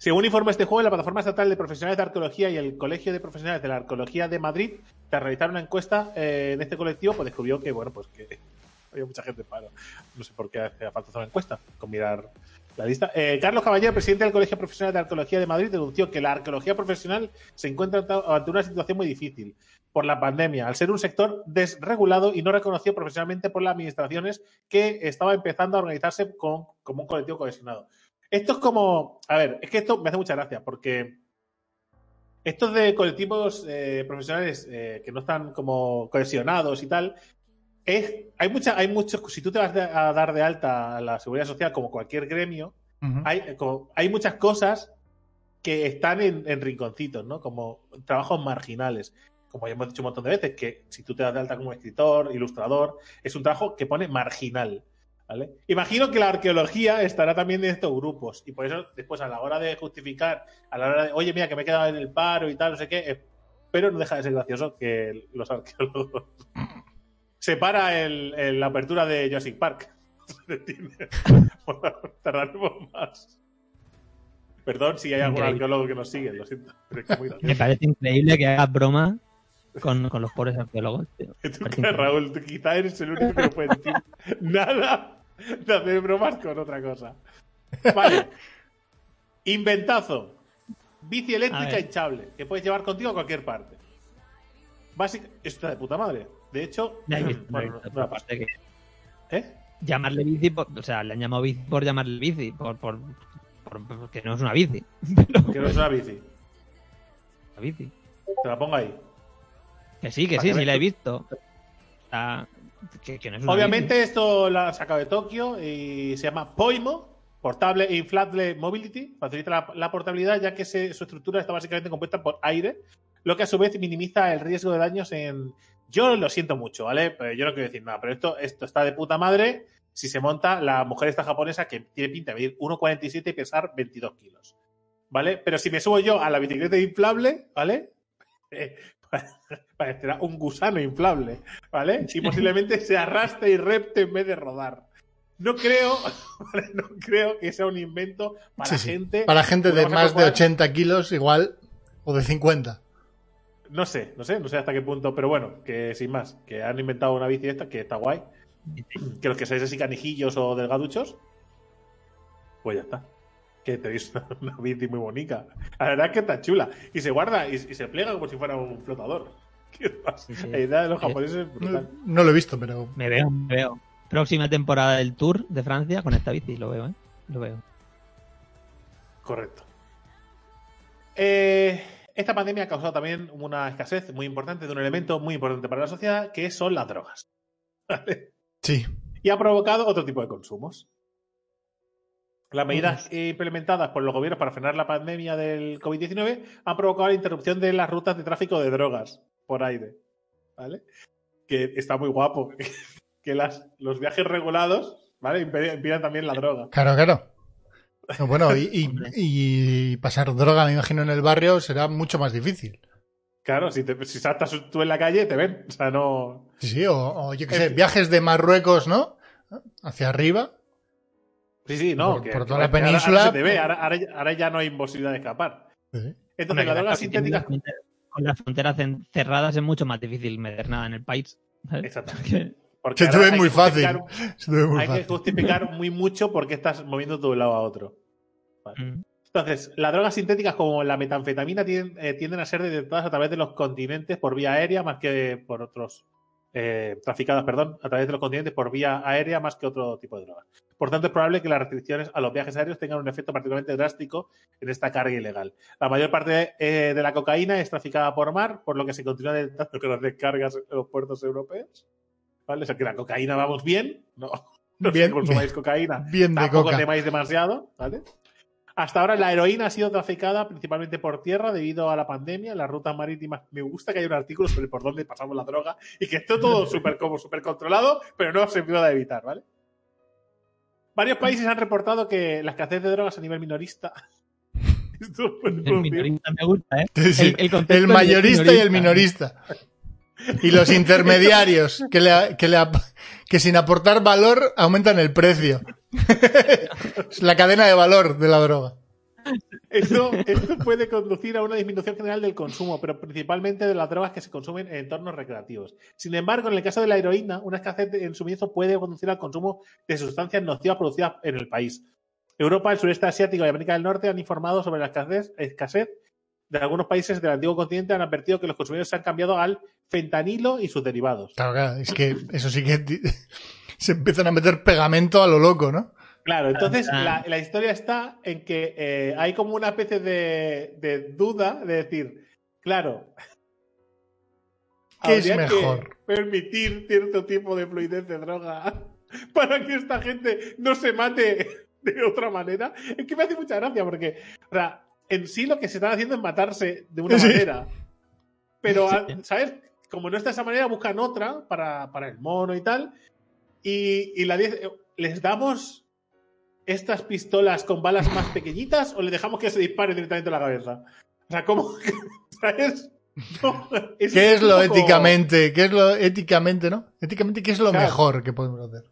Según informa este juego, la Plataforma Estatal de Profesionales de Arqueología y el Colegio de Profesionales de la Arqueología de Madrid, tras realizar una encuesta eh, en este colectivo, pues descubrió que, bueno, pues que había mucha gente en paro. No sé por qué hacía falta hacer una encuesta, con mirar la lista. Eh, Carlos Caballero, presidente del Colegio Profesional de Arqueología de Madrid, denunció que la arqueología profesional se encuentra ante una situación muy difícil por la pandemia, al ser un sector desregulado y no reconocido profesionalmente por las administraciones que estaba empezando a organizarse con- como un colectivo cohesionado. Esto es como. A ver, es que esto me hace mucha gracia porque estos de colectivos eh, profesionales eh, que no están como cohesionados y tal, es, hay mucha, hay muchos. Si tú te vas a dar de alta a la seguridad social como cualquier gremio, hay, como- hay muchas cosas que están en, en rinconcitos, ¿no? Como trabajos marginales. Como ya hemos dicho un montón de veces, que si tú te das de alta como escritor, ilustrador, es un trabajo que pone marginal. ¿Vale? Imagino que la arqueología estará también en estos grupos. Y por eso, después, a la hora de justificar, a la hora de, oye, mira, que me he quedado en el paro y tal, no sé qué, eh, pero no deja de ser gracioso que los arqueólogos. Separa el, el- la apertura de Jurassic Park. Más. Perdón si hay algún
Increíble.
arqueólogo que nos sigue, lo siento. Pero es que muy
Me parece increíble que hagas broma con, con los pobres arqueólogos. tío.
Tú. Raúl, tú quizá eres el único que no puede decir nada de hacer bromas con otra cosa. Vale. Inventazo. Bici eléctrica hinchable, que puedes llevar contigo a cualquier parte. Básica, esto está de puta madre. De hecho,
he visto,
bueno, no,
aparte que
¿eh?
llamarle bici, por- o sea, le han llamado bici por llamarle bici, por, por, por- porque no es una bici.
Que no es una bici.
Una bici.
Te la pongo ahí.
Que sí, que sí,
que
sí la he visto. Sea, que, que no es una
Obviamente esto lo han sacado de Tokio y se llama Poimo, Portable e Inflatable Mobility. Facilita la, la portabilidad ya que se- su estructura está básicamente compuesta por aire, lo que a su vez minimiza el riesgo de daños en... Yo lo siento mucho, ¿vale? Pero yo no quiero decir nada, pero esto, esto está de puta madre si se monta la mujer esta japonesa que tiene pinta de medir 1,47 y pesar 22 kilos, ¿vale? Pero si me subo yo a la bicicleta inflable, ¿vale? Parecerá un gusano inflable, ¿vale? Y posiblemente se arrastre y repte en vez de rodar. No creo, no creo que sea un invento para
Sí, sí.
gente.
Para gente de más de
corporal-
80 kilos, igual, o de 50.
no sé, no sé, no sé hasta qué punto, pero bueno, que sin más, que han inventado una bici esta que está guay. Que los que seáis así canijillos o delgaduchos, pues ya está. Que tenéis una, una bici muy bonita. La verdad es que está chula. Y se guarda y, y se pliega como si fuera un flotador. ¿Qué pasa?
Sí, sí.
La idea de los
Eh,
japoneses es brutal.
No, no lo he visto, pero.
Me veo, me veo. Próxima temporada del Tour de Francia con esta bici, lo veo, ¿eh? Lo veo.
Correcto. Eh, esta pandemia ha causado también una escasez muy importante de un elemento muy importante para la sociedad, que son las drogas. ¿Vale?
Sí.
y ha provocado otro tipo de consumos. Las medidas implementadas por los gobiernos para frenar la pandemia del COVID-19 han provocado la interrupción de las rutas de tráfico de drogas por aire. ¿Vale? Que está muy guapo. que las, los viajes regulados ¿vale? impidan también la droga.
Claro, claro. No, bueno, y, y-
Hombre.
y pasar droga, me imagino, en el barrio será mucho más difícil.
Claro, si, te, si saltas tú en la calle, te ven. O sea, no.
Sí, sí, o, o yo qué sé,
Es-
viajes de Marruecos, ¿no? Hacia arriba.
Sí, sí, no.
Por-
que-
por
que
toda la
ahora- ahora
península,
se te ve, ahora, ahora ya- ahora ya no hay posibilidad de escapar.
Sí.
Entonces,
las
sintética.
fronteras- Con las fronteras cerradas es mucho más difícil meter nada en el país. ¿sabes?
Exactamente. Porque
Se te ve
hay
muy
que
fácil.
justificar-
Se te ve muy
hay que justificar muy mucho por qué estás moviendo de un lado a otro.
Mm.
Entonces, las drogas sintéticas como la metanfetamina tienden, eh, tienden a ser detectadas a través de los continentes por vía aérea más que por otros. Eh, traficadas, perdón, a través de los continentes por vía aérea más que otro tipo de drogas. Por tanto, es probable que las restricciones a los viajes aéreos tengan un efecto particularmente drástico en esta carga ilegal. La mayor parte eh, de la cocaína es traficada por mar, por lo que se continúa detectando con las descargas en los puertos europeos. ¿Vale? O sea que la cocaína vamos bien, no, no
Bien,
bien, consumáis cocaína.
Bien de
Tampoco
coca.
temáis demasiado, ¿vale? Hasta ahora la heroína ha sido traficada principalmente por tierra debido a la pandemia, las rutas marítimas. Me gusta que haya un artículo sobre por dónde pasamos la droga y que esté todo súper como súper controlado, pero no se pueda evitar, ¿vale? Varios países han reportado que la escasez de drogas a nivel minorista.
El minorista me gusta, ¿eh?
Sí, sí.
El, el
mayorista y el minorista. Y los intermediarios, que, le, que, le que sin aportar valor aumentan el precio. Es la cadena de valor de la droga.
Esto, esto puede conducir a una disminución general del consumo, pero principalmente de las drogas que se consumen en entornos recreativos. Sin embargo, en el caso de la heroína, una escasez en suministro puede conducir al consumo de sustancias nocivas producidas en el país. Europa, el sureste asiático y América del Norte han informado sobre la escasez, escasez de algunos países del antiguo continente. Han advertido que los consumidores se han cambiado al fentanilo y sus derivados.
Claro, claro, es que eso sí que se empiezan a meter pegamento a lo loco, ¿no?
Claro, entonces
Ah.
la, la historia está en que eh, hay como una especie de, de duda de decir, claro,
¿Qué es
habría que
mejor?
permitir cierto tipo de fluidez de droga para que esta gente no se mate de otra manera. Es que me hace mucha gracia porque, o sea, en sí lo que se están haciendo es matarse de una
Sí.
manera. Pero,
Sí.
¿sabes? Como no está de esa manera, buscan otra para, para el mono y tal. Y, y la diez- les damos estas pistolas con balas más pequeñitas o le dejamos que se dispare directamente en la cabeza. O sea, ¿cómo? ¿Sabes? No,
¿Qué es lo
poco-
éticamente? ¿Qué es lo éticamente, no? Éticamente, ¿qué es lo
Claro.
mejor que podemos hacer?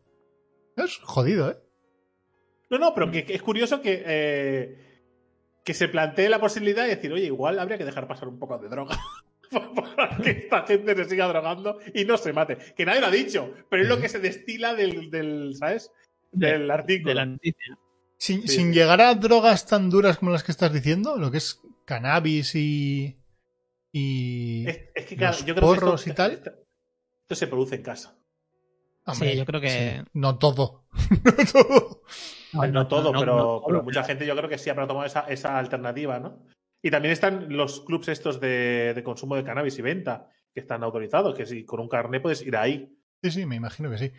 Es jodido, ¿eh?
No, no, pero que, que es curioso que, eh, que se plantee la posibilidad de decir, oye, igual habría que dejar pasar un poco de droga para que esta gente se siga drogando y no se mate. Que nadie lo ha dicho, pero es lo que se destila del, del ¿sabes? Del
De
artículo.
la noticia.
Sin,
Sí,
sin
sí.
llegar a drogas tan duras como las que estás diciendo, lo que es cannabis y. y.
Es, es que, claro,
los
yo creo que esto,
porros y tal.
Esto, esto se produce en casa.
Hombre,
Sí, yo creo que-
sí. No todo. no todo.
No, todo,
no,
pero,
no,
pero
no.
mucha gente yo creo que sí habrá tomado esa, esa alternativa, ¿no? Y también están los clubs estos de, de consumo de cannabis y venta, que están autorizados, que si con un carnet puedes ir ahí.
Sí, sí, me imagino que sí.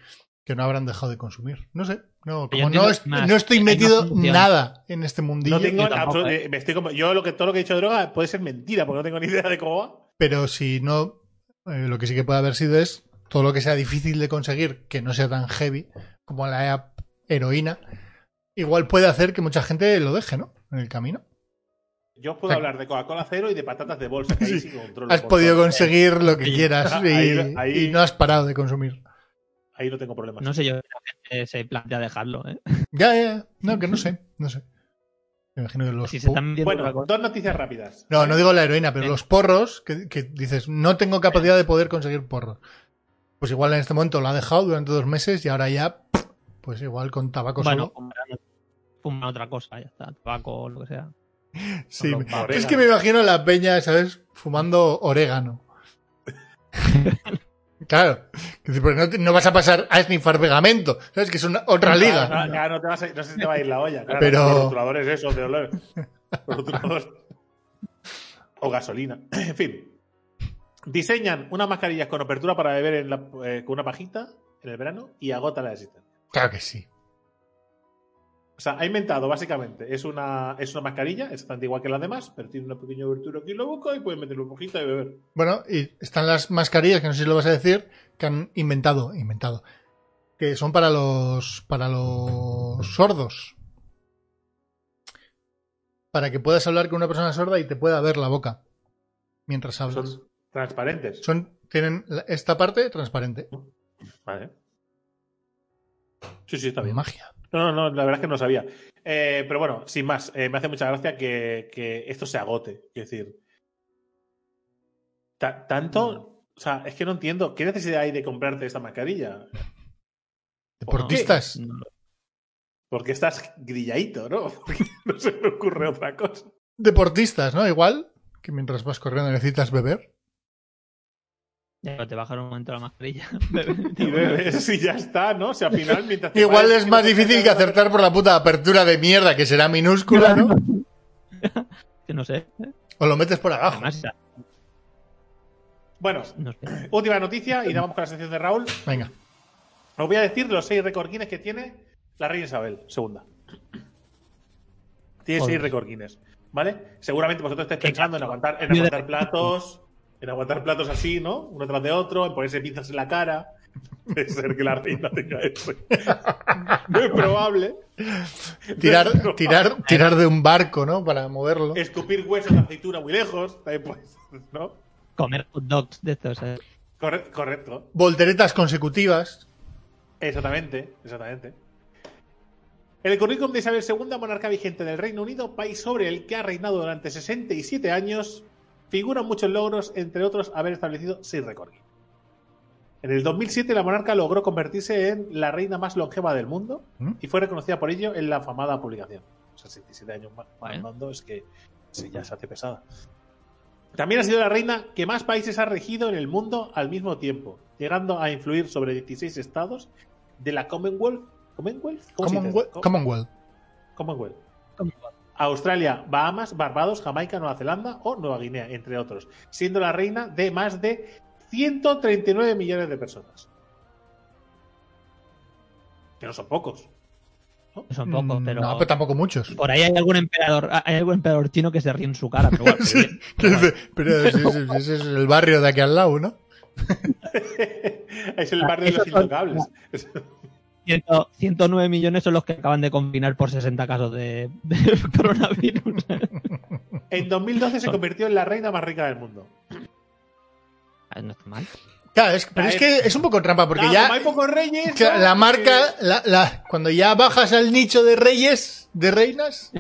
Que no habrán dejado de consumir. No sé. No, como no, est-
más
no estoy metido nada en este mundillo.
No tengo
yo eh,
me estoy como- yo lo que todo lo que he dicho de droga puede ser mentira, porque no tengo ni idea de cómo va.
Pero si no, eh, lo que sí que puede haber sido es todo lo que sea difícil de conseguir, que no sea tan heavy como la heroína, igual puede hacer que mucha gente lo deje, ¿no? En el camino.
Yo os puedo hablar de Coca-Cola cero y de patatas de bolsa, que ahí
Sí.
sí controlo.
Has podido
todo.
conseguir lo que quieras y,
ahí- ahí-
y no has parado de consumir.
Ahí no tengo problemas.
No sé yo, la gente se plantea dejarlo, ¿eh?
Ya, ya, ya. No, que no sé, no sé. Me imagino que los
Si se están
Bueno, dos noticias rápidas.
No, no digo la heroína, pero
Eh.
los porros, que, que dices, no tengo capacidad de poder conseguir porros. Pues igual en este momento lo ha dejado durante dos meses y ahora ya, pues igual con tabaco
Bueno,
solo.
fuman otra cosa, ya está. Tabaco o lo que sea.
Sí, es que me imagino la peña, ¿sabes? Fumando orégano. claro, pero no, no vas a pasar a snifar pegamento, ¿sabes? Que es una, otra liga.
claro, claro, no, te vas a- no sé si te va a ir la olla. Claro,
Pero-
rotuladores esos de olor. O gasolina. En fin. Diseñan unas mascarillas con apertura para beber en la- eh, con una pajita en el verano y agota la existencia.
Claro que sí.
O sea, ha inventado básicamente, es una, es una mascarilla, es bastante igual que las demás, pero tiene una pequeña abertura aquí en la boca y puedes meterle una pajita y beber.
Bueno, y están las mascarillas, que no sé si lo vas a decir, que han inventado, inventado, que son para los, para los sordos. Para que puedas hablar con una persona sorda y te pueda ver la boca mientras hablas.
Son transparentes.
Son, tienen esta parte transparente.
Vale. Sí, sí, está bien.
Magia.
No, no, no, la verdad es que no sabía. Eh, pero bueno, sin más, eh, me hace mucha gracia que, que esto se agote. Es decir, ta- tanto. O sea, es que no entiendo. ¿Qué necesidad hay de comprarte esta mascarilla?
Deportistas.
Porque estás grilladito, ¿no? Porque no se me ocurre otra cosa.
Deportistas, ¿no? Igual que mientras vas corriendo necesitas beber.
Ya te bajaron un momento la mascarilla.
Y bebes y ya está, ¿no? O sea, al final, mientras. te
Igual
vayas-
es más difícil que acertar por la puta apertura de mierda que será minúscula, ¿no?
Que no sé.
O lo metes por abajo.
Además, ya,
Bueno,
no sé.
última noticia y ya vamos con la sección de Raúl.
Venga.
Os voy a decir los seis recordines que tiene la reina Isabel II. Tiene
Joder.
seis recordines, ¿vale? Seguramente vosotros estáis pensando en aguantar, en aguantar platos, en aguantar platos así, ¿no? Uno tras de otro, en ponerse pinzas en la cara. Puede ser que la reina tenga eso. No es probable.
Tirar,
No es probable.
tirar, tirar de un barco, ¿no? Para moverlo.
Escupir huesos de aceituna muy lejos. También puede ser, ¿no?
Comer hot dogs de estos. eh.
Corre- correcto.
Volteretas consecutivas.
Exactamente, exactamente. El currículum de Isabel II, monarca vigente del Reino Unido, país sobre el que ha reinado durante 67 años, figuran muchos logros, entre otros haber establecido seis récords. En el 2007 la monarca logró convertirse en la reina más longeva del mundo
¿Mm?
y fue reconocida por ello en la afamada publicación. O sea, 67 años más mandando es que sí, ya se hace pesada. También ha sido la reina que más países ha regido en el mundo al mismo tiempo, llegando a influir sobre 16 estados de la Commonwealth. ¿Commonwealth? ¿Cómo se dice?
Commonwealth.
Co-
Commonwealth.
Commonwealth. Australia, Bahamas, Barbados, Jamaica, Nueva Zelanda o Nueva Guinea, entre otros, siendo la reina de más de 139 millones de personas. Que no son pocos.
Son pocos,
Mm,
pero.
No, pero tampoco muchos.
Por ahí hay algún emperador, hay algún emperador chino que se ríe en su cara, pero bueno, pero
Sí,
bien. Pero bueno.
pero ese, es el barrio de aquí al lado, ¿no?
es el barrio de
Eso
los intocables.
109 millones son los que acaban de confinar por 60 casos de, de coronavirus.
En 2012 se convirtió en la reina más rica del mundo.
Ah, no está mal.
Claro, es, pero es que es un poco trampa, porque
Claro,
ya
como hay pocos reyes.
la marca, la, la- cuando ya bajas al nicho de reyes, de reinas,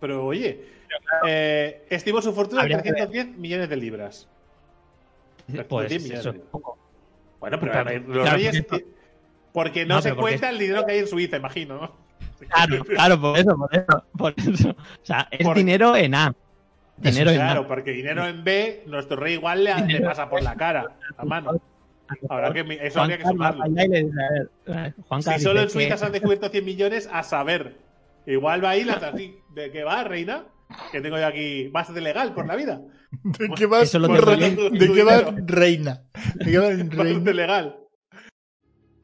Pero oye, eh, estimó su fortuna en
Habría que
310 millones de libras.
Pues
110 millones
eso
de
es
libras.
poco.
Bueno, pero
Claro,
los
claro,
reyes.
porque
Porque no,
No,
se
porque-
cuenta el dinero que hay en Suiza, imagino, ¿no?
Claro, claro, por eso, por eso, por eso. O sea, es
Por-
dinero en A. Dinero en
Claro,
A.
porque dinero en B, nuestro rey igual le, pasa por la cara, a mano. Habrá que, eso habría que
Juan Carlos
sumarlo.
va Juan
Si solo en Suiza
que-
se han descubierto 100 millones, a saber. Igual va ahí la así. ¿De qué va, reina? Que tengo yo aquí bastante legal por la vida.
¿de qué
Eso
yo.
¿de qué vas reina? ¿De qué
Bastante
reina?
legal.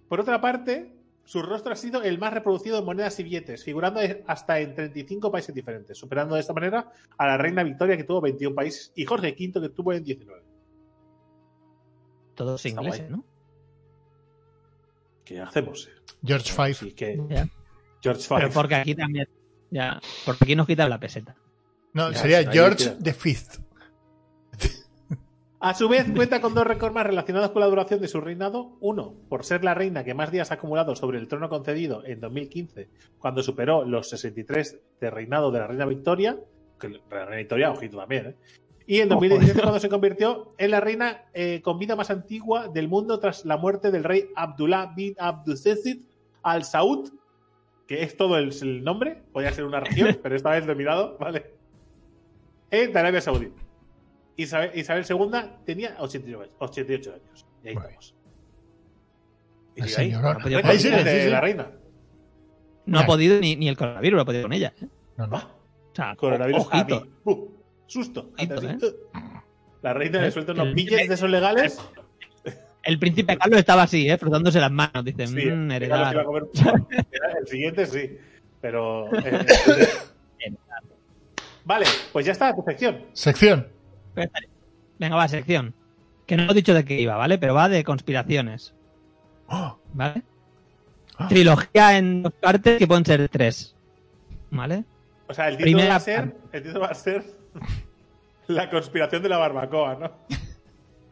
Por otra parte, su rostro ha sido el más reproducido en monedas y billetes, figurando hasta en 35 países diferentes, superando de esta manera a la reina Victoria, que tuvo 21 países, y Jorge V, que tuvo en 19.
Todos
Está
ingleses,
guay.
¿no?
¿Qué hacemos?
George.
Sí, que. George
Pero
Five.
porque aquí también. Ya, porque aquí nos quitan la peseta.
No,
Ya,
sería George the Fifth.
A su vez, cuenta con dos récords más relacionados con la duración de su reinado. Uno, por ser la reina que más días ha acumulado sobre el trono concedido en 2015, cuando superó los 63 de reinado de la reina Victoria. Que la reina Victoria, ojito también, ¿eh? Y en 2017, cuando se convirtió en la reina eh, con vida más antigua del mundo tras la muerte del rey Abdullah bin Abdulaziz al Saud, que es todo el, el nombre, podría ser una región, pero esta vez dominado, ¿vale? En Arabia Saudí. Isabel, Isabel II tenía 88, 88 años. Y ahí
Bueno.
estamos. Y
La
sigue ahí.
No
Ahí sigue,
de
sí, sí.
la reina.
No ha podido ni, ni el coronavirus, lo ha podido con ella. ¿eh?
No, no.
Ah,
O sea,
coronavirus a
ojito.
mí. Uh, susto.
Ojito, ¿eh?
uh. La reina le suelta unos
El-
billetes de esos legales.
El príncipe Carlos estaba así, ¿eh? frotándose las manos. Dice,
Sí,
mmm,
era lo que
heredar.
iba a comer. El siguiente sí. Pero. eh, vale, pues ya está, tu sección.
Sección.
Venga, va, sección. Que no hemos dicho de qué iba, ¿vale? Pero va de conspiraciones, ¿vale? Trilogía en dos partes que pueden ser tres, ¿vale?
O sea, el título
Primera
va a ser. El título va a ser. La conspiración de la barbacoa, ¿no?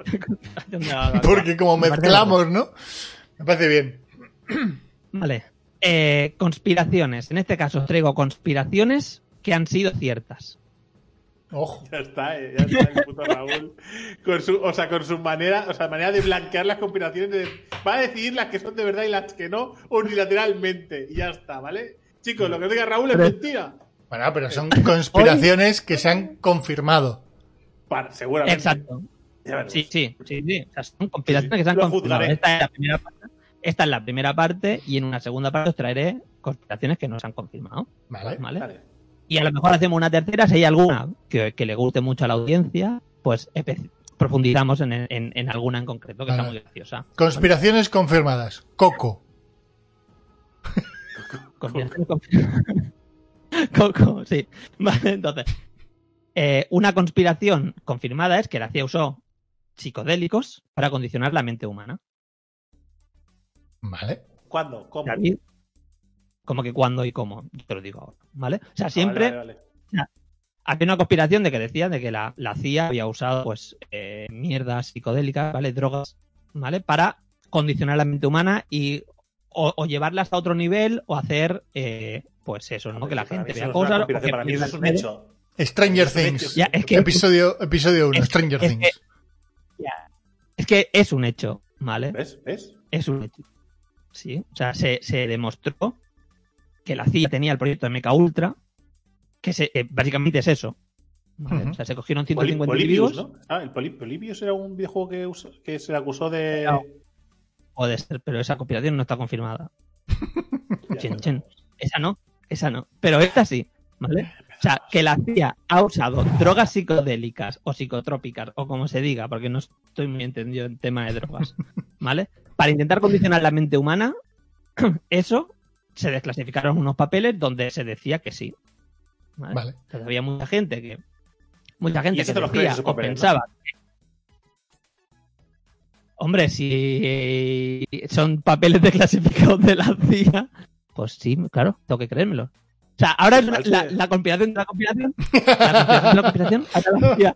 porque como mezclamos, ¿no? Me parece bien.
Vale. Eh, conspiraciones. En este caso os traigo conspiraciones que han sido ciertas.
Ojo.
Ya está, eh, ya está el puto Raúl. Con su, o sea, con su manera, o sea, manera de blanquear las conspiraciones. de- va a decidir las que son de verdad y las que no, unilateralmente. Y ya está, ¿vale? Chicos, lo que diga Raúl es
Pero-
mentira.
Bueno, pero son conspiraciones que se han confirmado.
Para, seguramente.
Exacto. Sí, sí, sí, sí. O sea, son conspiraciones que se han
Lo
confirmado. Esta es, la primera parte, esta es la primera parte y en una segunda parte os traeré conspiraciones que no se han confirmado.
Vale.
¿Vale?
Vale.
Y a lo mejor hacemos una tercera, si hay alguna que, que le guste mucho a la audiencia, pues profundizamos en, en- en alguna en concreto que
Vale.
está muy graciosa.
Conspiraciones confirmadas. Coco.
Conspiraciones confirmadas. Coco, sí. Vale, entonces. eh, una conspiración confirmada es que la CIA usó psicodélicos para condicionar la mente humana.
Vale.
¿Cuándo? ¿Cómo?
David, como que cuándo y cómo, yo te lo digo ahora, ¿vale? O sea, siempre
Vale, vale, vale.
había una conspiración de que decía de que la, la CIA había usado, pues, eh, mierdas psicodélicas, ¿vale? Drogas, ¿vale? Para condicionar la mente humana y o, o llevarlas a otro nivel o hacer, eh, pues eso, ¿no? Que la gente vea cosas.
Para mí eso es un hecho.
Stranger Things.
Ya, es que,
Episodio, episodio 1,
es-
Stranger
es
Things.
ya, es que es un hecho, ¿vale?
¿Ves? ¿Ves?
Es un hecho. Sí, o sea, se, se demostró que la CIA tenía el proyecto de MK Ultra, que se, que básicamente es eso. O sea, se cogieron
Poli-
150
Polybius,
individuos.
¿no? Ah, el Poli- Polybius era un videojuego que, usó- que se le acusó de.
No. Puede ser, pero esa conspiración no está confirmada. Chen, chen. Esa no, esa no. Pero esta sí, ¿vale? O sea, que la CIA ha usado drogas psicodélicas o psicotrópicas, o como se diga, porque no estoy muy entendido en tema de drogas, ¿vale? Para intentar condicionar la mente humana, eso se desclasificaron unos papeles donde se decía que sí. ¿vale?
Vale.
Entonces había mucha gente que. Mucha gente que decía o
papeles, ¿no?
pensaba. que- Hombre, si son papeles desclasificados de la CIA, pues sí, claro, tengo que creérmelo. O sea, ahora es una- la, conspiración de la conspiración. La conspiración de la conspiración.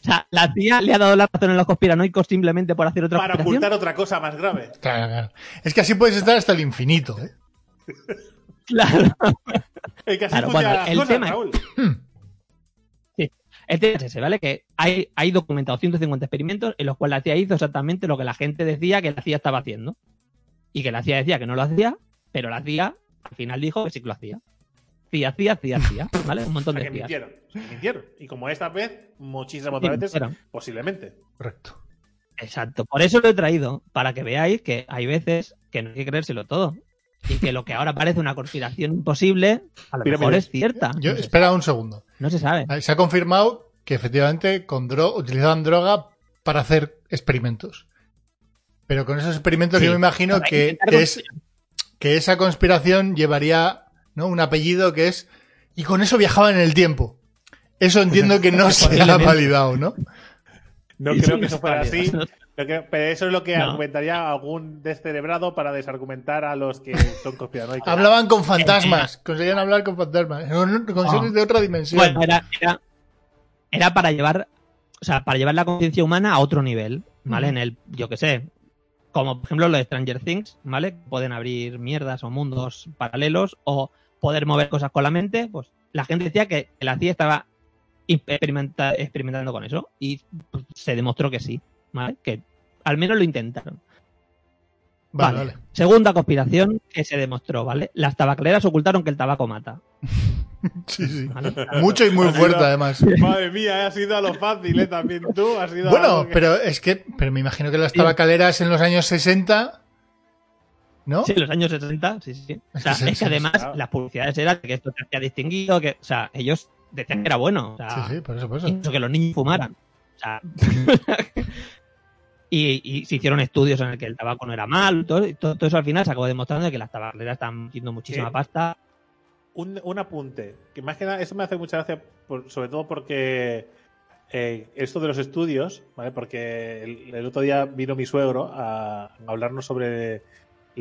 o sea, la CIA le ha dado la razón a los conspiranoicos simplemente por hacer otra
Para ocultar otra cosa más grave.
Claro, claro. Es que así puedes estar hasta el infinito. ¿eh?
Claro.
El que así
Claro, bueno,
las
el
cosas,
tema-
Raúl.
El tema es ese, ¿vale? Que hay, hay documentados 150 experimentos en los cuales la CIA hizo exactamente lo que la gente decía que la CIA estaba haciendo. Y que la CIA decía que no lo hacía, pero la CIA al final dijo que sí que lo hacía. CIA, CIA, CIA, CIA, ¿vale? Un
O
montón
sea,
de
que
CIAs.
mintieron. O sea, que mintieron. Y como esta vez, muchísimas
Sí,
otras veces,
mintieron.
posiblemente.
Correcto.
Exacto. Por eso lo he traído, para que veáis que hay veces que no hay que creérselo todo. Y que lo que ahora parece una conspiración imposible, a lo mejor es cierta.
Yo,
no, se,
espera un segundo.
no se sabe.
Se ha confirmado que efectivamente con dro- utilizaban droga para hacer experimentos. Pero con esos experimentos
Sí,
yo me imagino que, es, que esa conspiración llevaría ¿no? un apellido que es... Y con eso viajaban en el tiempo. Eso entiendo que no se ha validado, ¿no?
No creo que eso fuera así. Pero eso es lo que
No.
argumentaría algún descerebrado para desargumentar a los que son conspiranoicos.
Hablaban con fantasmas. Conseguían hablar con fantasmas. Con,
Ah.
seres de otra dimensión.
Bueno, era, era, era para llevar o sea, para llevar la conciencia humana a otro nivel, ¿vale? En el, yo qué sé, como por ejemplo lo de Stranger Things, ¿vale? Pueden abrir mierdas o mundos paralelos o poder mover cosas con la mente, pues la gente decía que la CIA estaba experimenta- experimentando con eso y pues, se demostró que sí, ¿vale? Que al menos lo intentaron.
Vale,
Vale.
vale.
Segunda conspiración que se demostró, ¿vale? Las tabacaleras ocultaron que el tabaco mata.
Sí, sí.
¿vale?
Mucho y muy fuerte,
sido-
además.
Madre mía, has ido a lo fácil, ¿eh? También tú has ido a
Bueno,
algo que-
pero es que, pero me imagino que las tabacaleras en los años 60, ¿no?
Sí, en los años 60, sí, sí, sí. O
Es
sea,
que
es que además
claro.
las publicidades eran de que esto te hacía distinguido, que, o sea, ellos decían que era bueno. O sea,
Sí, sí, por eso, por eso.
que los niños fumaran. O sea, y, y se hicieron estudios en el que el tabaco no era mal, todo, y todo, todo eso al final se acabó demostrando que las tabacaleras están metiendo muchísima pasta.
un, un apunte, que más que nada, eso me hace mucha gracia, por- sobre todo porque eh, esto de los estudios, ¿vale? Porque el, el otro día vino mi suegro a, a hablarnos sobre,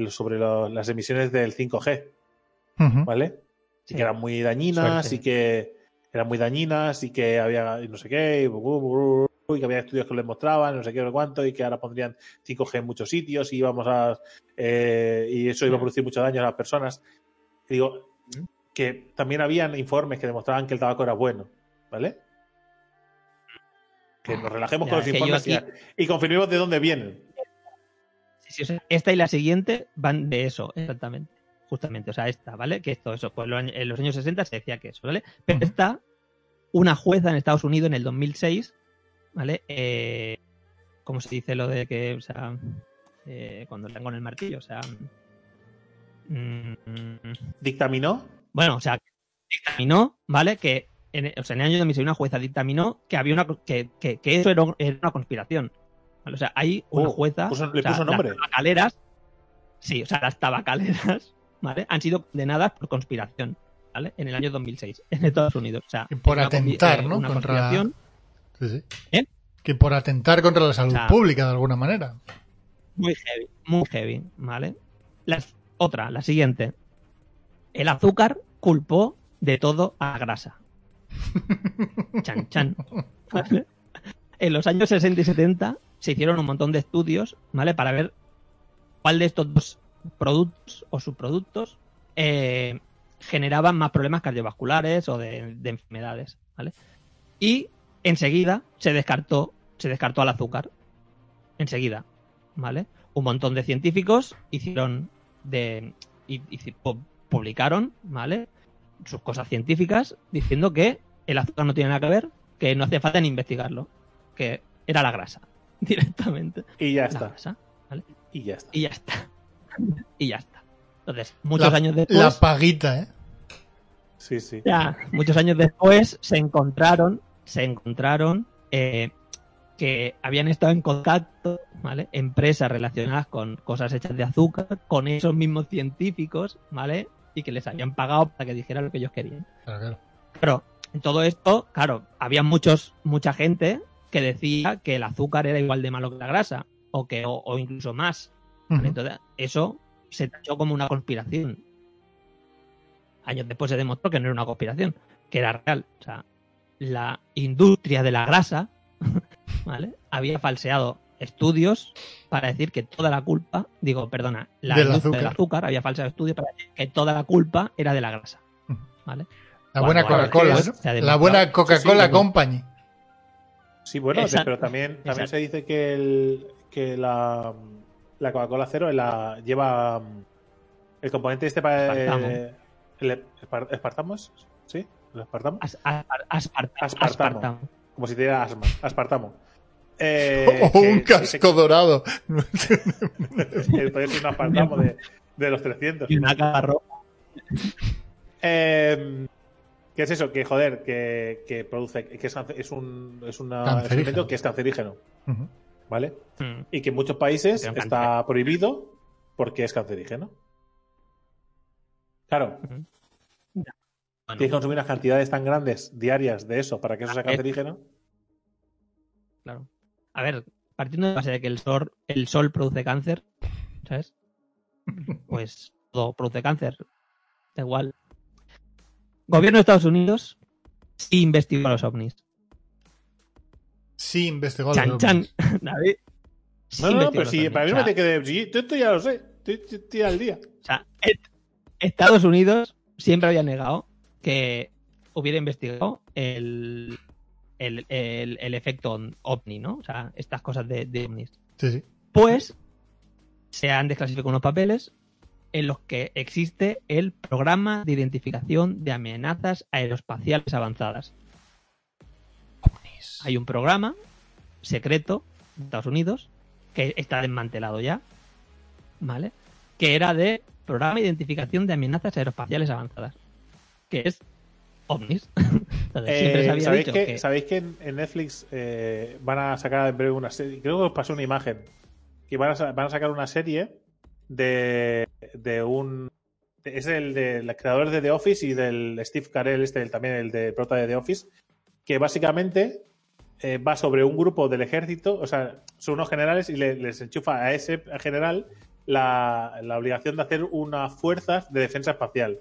sobre lo- las emisiones del 5G,
Ujú.
¿vale? Y
Sí.
que eran muy dañinas
Suerte.
y que eran muy dañinas y que había y no sé qué, y, y que había estudios que lo demostraban, no sé qué, no sé cuánto, y que ahora pondrían 5G en muchos sitios y íbamos a eh, y eso iba a producir mucho daño a las personas. Y digo que también habían informes que demostraban que el tabaco era bueno, ¿vale? Que nos relajemos
Ya,
con los informes y-
aquí-
y, confirmemos de dónde vienen.
Sí, sí, esta y la siguiente van de eso, exactamente. Justamente, o sea, esta, ¿vale? Que esto, eso, pues en los años 60 se decía que eso, ¿vale? Pero
Ujú.
esta, una jueza en Estados Unidos en el 2006, ¿vale? Eh, ¿Cómo se dice lo de que, o sea, eh, cuando le dan con el martillo? O sea, mm,
Dictaminó
bueno, o sea, dictaminó, ¿vale? Que en, o sea, en el año 2006 una jueza dictaminó que había una que, que, que eso era, era una conspiración. ¿vale? O sea, hay una
Oh,
jueza.
puso- le
o sea,
puso nombre.
Las tabacaleras. Sí, o sea, las tabacaleras, ¿vale? Han sido condenadas por conspiración, ¿vale? En el año 2006, en Estados Unidos. O sea,
por
una
atentar,
eh,
¿no?
Una
Contra-
conspiración.
Sí, sí.
¿Eh?
Que por atentar contra la salud
O sea,
pública de alguna manera.
Muy heavy, muy heavy, ¿vale? Las- otra, la siguiente. El azúcar culpó de todo a la grasa. Chan, chan. ¿Vale? En los años 60 y 70 se hicieron un montón de estudios, ¿vale? Para ver cuál de estos dos productos o subproductos eh, generaban más problemas cardiovasculares o de, de enfermedades, ¿vale? Y enseguida se descartó, se descartó al azúcar. Enseguida, ¿vale? Un montón de científicos hicieron de y, y pu- publicaron, ¿vale? Sus cosas científicas diciendo que el azúcar no tiene nada que ver, que no hacía falta ni investigarlo, que era la grasa directamente.
y ya
La
está.
grasa,
Y ya está.
y ya está. y ya está. Entonces, muchos
la,
años después,
La paguita, ¿eh?
Sí, sí.
ya, muchos años después se encontraron, se encontraron eh, que habían estado en contacto, ¿vale? Empresas relacionadas con cosas hechas de azúcar, con esos mismos científicos, ¿vale? Y que les habían pagado para que dijeran lo que ellos querían.
Claro, claro.
Pero en todo esto, claro, había muchos, mucha gente que decía que el azúcar era igual de malo que la grasa, o que, o, o incluso más. Entonces, eso se tachó como una conspiración. Años después se demostró que no era una conspiración, que era real. O sea, la industria de la grasa, ¿vale? Había falseado estudios para decir que toda la culpa, digo, perdona, la
Del
industria del
azúcar.
azúcar había falseado estudios para decir que toda la culpa era de la grasa, ¿vale?
La buena Coca-Cola,
ha
La buena Coca-Cola
Sí, sí,
Company.
Sí, bueno,
Exacto.
pero también, también
Exacto.
se dice que, el, que la, la Coca-Cola cero la, lleva mm, el componente este para eh, el espar- espartamos, ¿sí? ¿El espartamo?
As- as- aspartamo.
Aspartamo.
aspartamo.
Como si te diera asma, aspartamo. Eh,
o
que-
un
que-
casco dorado.
que puede ser un aspartamo de, de los 300.
Y una caja roja.
Eh, ¿Qué es eso? Que joder, que, que produce, que es, es un, es una- es elemento que es cancerígeno,
Ujú.
¿vale?
Mm.
Y que en muchos países está prohibido porque es cancerígeno. Claro,
Bueno,
tienes que consumir unas cantidades tan grandes diarias de eso para que eso sea
Ah,
cancerígeno.
claro. A ver, partiendo de la base de que el sol, el sol produce cáncer, ¿sabes? Pues todo produce cáncer. Da igual. Gobierno de Estados Unidos sí investigó a los ovnis.
Sí, investigó
Chan,
los
chan.
ovnis.
David. sí
No, no, pero
ovnis.
para mí me
sea,
tiene que decir. Sí, esto ya lo sé. Estoy, estoy- estoy al día.
O sea, Estados Unidos siempre había negado que hubiera investigado el, el, el- el efecto ovni, ¿no? O sea, estas cosas de, de ovnis.
Sí, sí.
Pues se han desclasificado unos papeles en los que existe el programa de identificación de amenazas aeroespaciales avanzadas. Hay un programa secreto de Estados Unidos que está desmantelado ya, ¿vale? Que era de programa de identificación de amenazas aeroespaciales avanzadas, que es ovnis. Entonces, siempre se
Eh,
había
¿sabéis,
dicho
que,
que
¿Sabéis que en, en Netflix eh, van a sacar en breve una serie? Creo que os pasó una imagen. Que van a, sa- van a sacar una serie de, de un. de- Es el del creador de The Office y del Steve Carell, este el- también el de prota de The Office. Que básicamente eh, va sobre un grupo del ejército, o sea, son unos generales y le- les enchufa a ese general la, la obligación de hacer unas fuerzas de defensa espacial.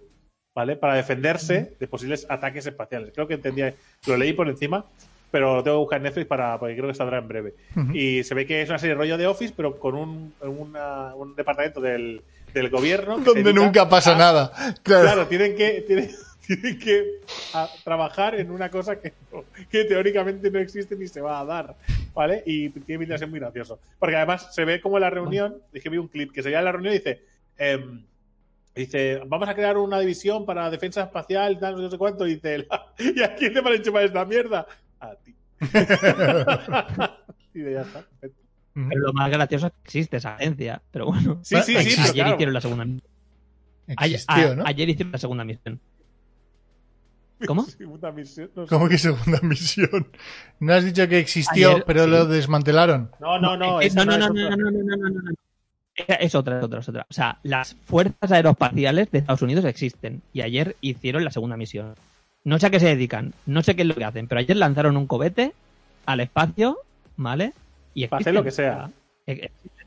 ¿vale? Para defenderse de posibles ataques espaciales. Creo que entendía, lo leí por encima, pero lo tengo que buscar en Netflix para, porque creo que saldrá en breve. Y se ve que es una serie rollo de Office, pero con un, una- un departamento del, del gobierno.
Donde nunca pasa
a-
nada. Claro.
Claro, tienen que, tienen, tienen que a- trabajar en una cosa que, no- que teóricamente no existe ni se va a dar, ¿vale? Y tiene pinta de ser muy gracioso. Porque además se ve como en la reunión, es que vi un clip que se veía en la reunión y dice, em, dice, vamos a crear una división para defensa espacial, tal, no sé, cuánto, y dice, ¿y a quién te van a enchufar esta mierda? A ti. y de ya está. perfecto.
Pero lo más gracioso es que existe esa agencia. Pero bueno,
Sí, sí, sí,
ayer
pero claro.
hicieron la segunda. Ayer,
Existió,
a-
¿no?
ayer hicieron la segunda misión. ¿Cómo?
Segunda misión, no sé.
¿Cómo que segunda misión? No has dicho que existió,
Ayer,
pero
sí.
lo desmantelaron.
No, no, no.
Eh, no, no,
es
no,
otra.
no, no, no, no, no, no. Era- Es otra, es otra, es otra. O sea, las fuerzas aeroespaciales de Estados Unidos existen y ayer hicieron la segunda misión. No sé a qué se dedican, no sé qué es lo que hacen, pero ayer lanzaron un cohete al espacio, ¿vale? Y
Para hacer
existen,
lo que sea.
e- existen.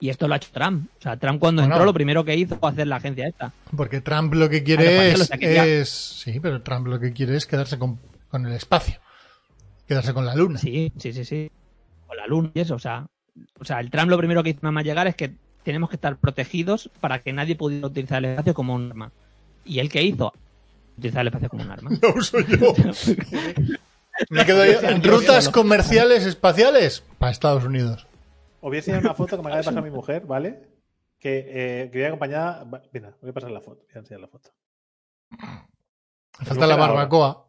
Y esto lo ha hecho Trump. O sea, Trump cuando
Bueno.
entró lo primero que hizo fue hacer la agencia esta.
Porque Trump lo que
Ah,
quiere es, Sí, pero Trump lo que quiere es quedarse con, con el espacio. Quedarse con la luna.
Sí, sí, sí, sí. O la luna y eso, o sea. O sea, el Trump lo primero que hizo nada más llegar es que tenemos que estar protegidos para que nadie pudiera utilizar el espacio como un arma. ¿Y él qué hizo? Utilizar el espacio como un arma.
Lo uso yo. Me quedo yo. Rutas comerciales espaciales para Estados Unidos.
Os voy a enseñar una foto que me acaba de pasar mi mujer, ¿vale? Que, eh, que viene acompañada. va- Mira, voy a pasar la foto. Voy a enseñar la foto.
Me falta la
ahora.
barbacoa.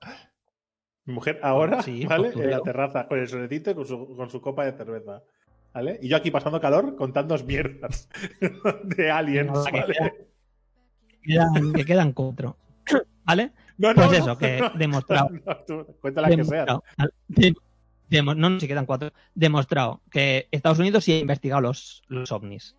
Mi mujer ahora,
Sí,
¿vale? En la terraza, con el solecito y con su, con su copa de cerveza. ¿Vale? Y yo aquí pasando calor contando mierdas de aliens,
No, que
¿vale?
Quedan- que quedan cuatro. ¿Vale?
No,
Pues
no,
eso,
no,
que
no,
demostrado.
no, tú, cuéntala que
demo- no, no, si quedan cuatro. Demostrado que Estados Unidos sí ha investigado los, los ovnis.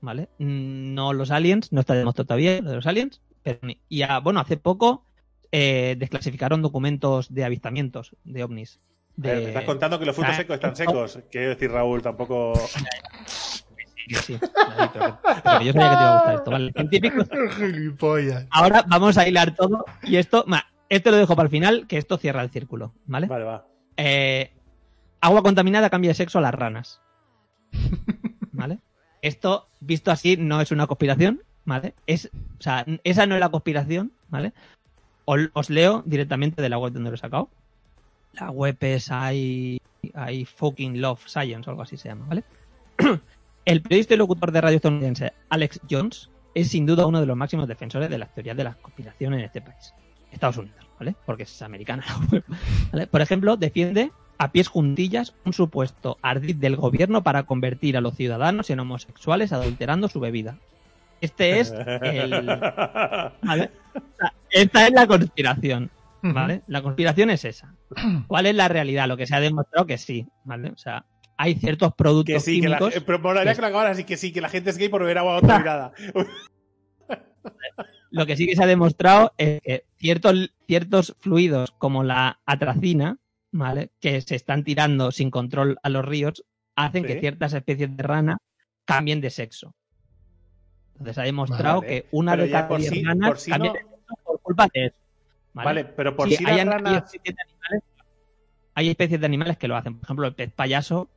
¿Vale? Mm, No los aliens, no está demostrado todavía lo de los aliens. Pero, y bueno, hace poco eh, desclasificaron documentos de avistamientos de ovnis.
Ver, me estás contando que los frutos secos están secos. Quiero decir, Raúl, tampoco.
Sí, sí, pero, yo sabía que te iba a gustar esto, ¿vale? Ahora vamos a hilar todo y esto, ma, esto lo dejo para el final, que esto cierra el círculo, ¿vale?
Vale, va.
Eh, agua contaminada cambia de sexo a las ranas, ¿vale? Esto, visto así, no es una conspiración, ¿vale? Es, o sea, esa no es la conspiración, ¿vale? Os, os leo directamente de la web donde lo he sacado. La web es I, I fucking love science o algo así se llama, ¿vale? El periodista y locutor de radio estadounidense Alex Jones es sin duda uno de los máximos defensores de las teorías de la conspiración en este país. Estados Unidos, ¿vale? Porque es americana la web. ¿vale? Por ejemplo, defiende a pies juntillas un supuesto ardid del gobierno para convertir a los ciudadanos en homosexuales adulterando su bebida. Este es el... esta es la conspiración, ¿vale? La conspiración es esa. ¿Cuál es la realidad? Lo que se ha demostrado que sí, ¿vale? O sea, hay ciertos productos
Que sí, que la,
químicos...
eh, pero
que-
que lo acabaras así que sí, que la gente es gay por beber agua contaminada.
Lo que sí que se ha demostrado es que ciertos, ciertos fluidos como la atracina, ¿vale? Que se están tirando sin control a los ríos, hacen
Sí.
que ciertas especies de rana cambien de sexo. Entonces ha demostrado
Vale.
que una
Pero
de cada diez
sí-
ranas
por sí
cambia
no-
de sexo por culpa de eso.
Vale, pero por
Sí,
si
hay hay
ranas.
especies de animales- hay especies de animales que lo hacen. Por ejemplo, el pez payaso,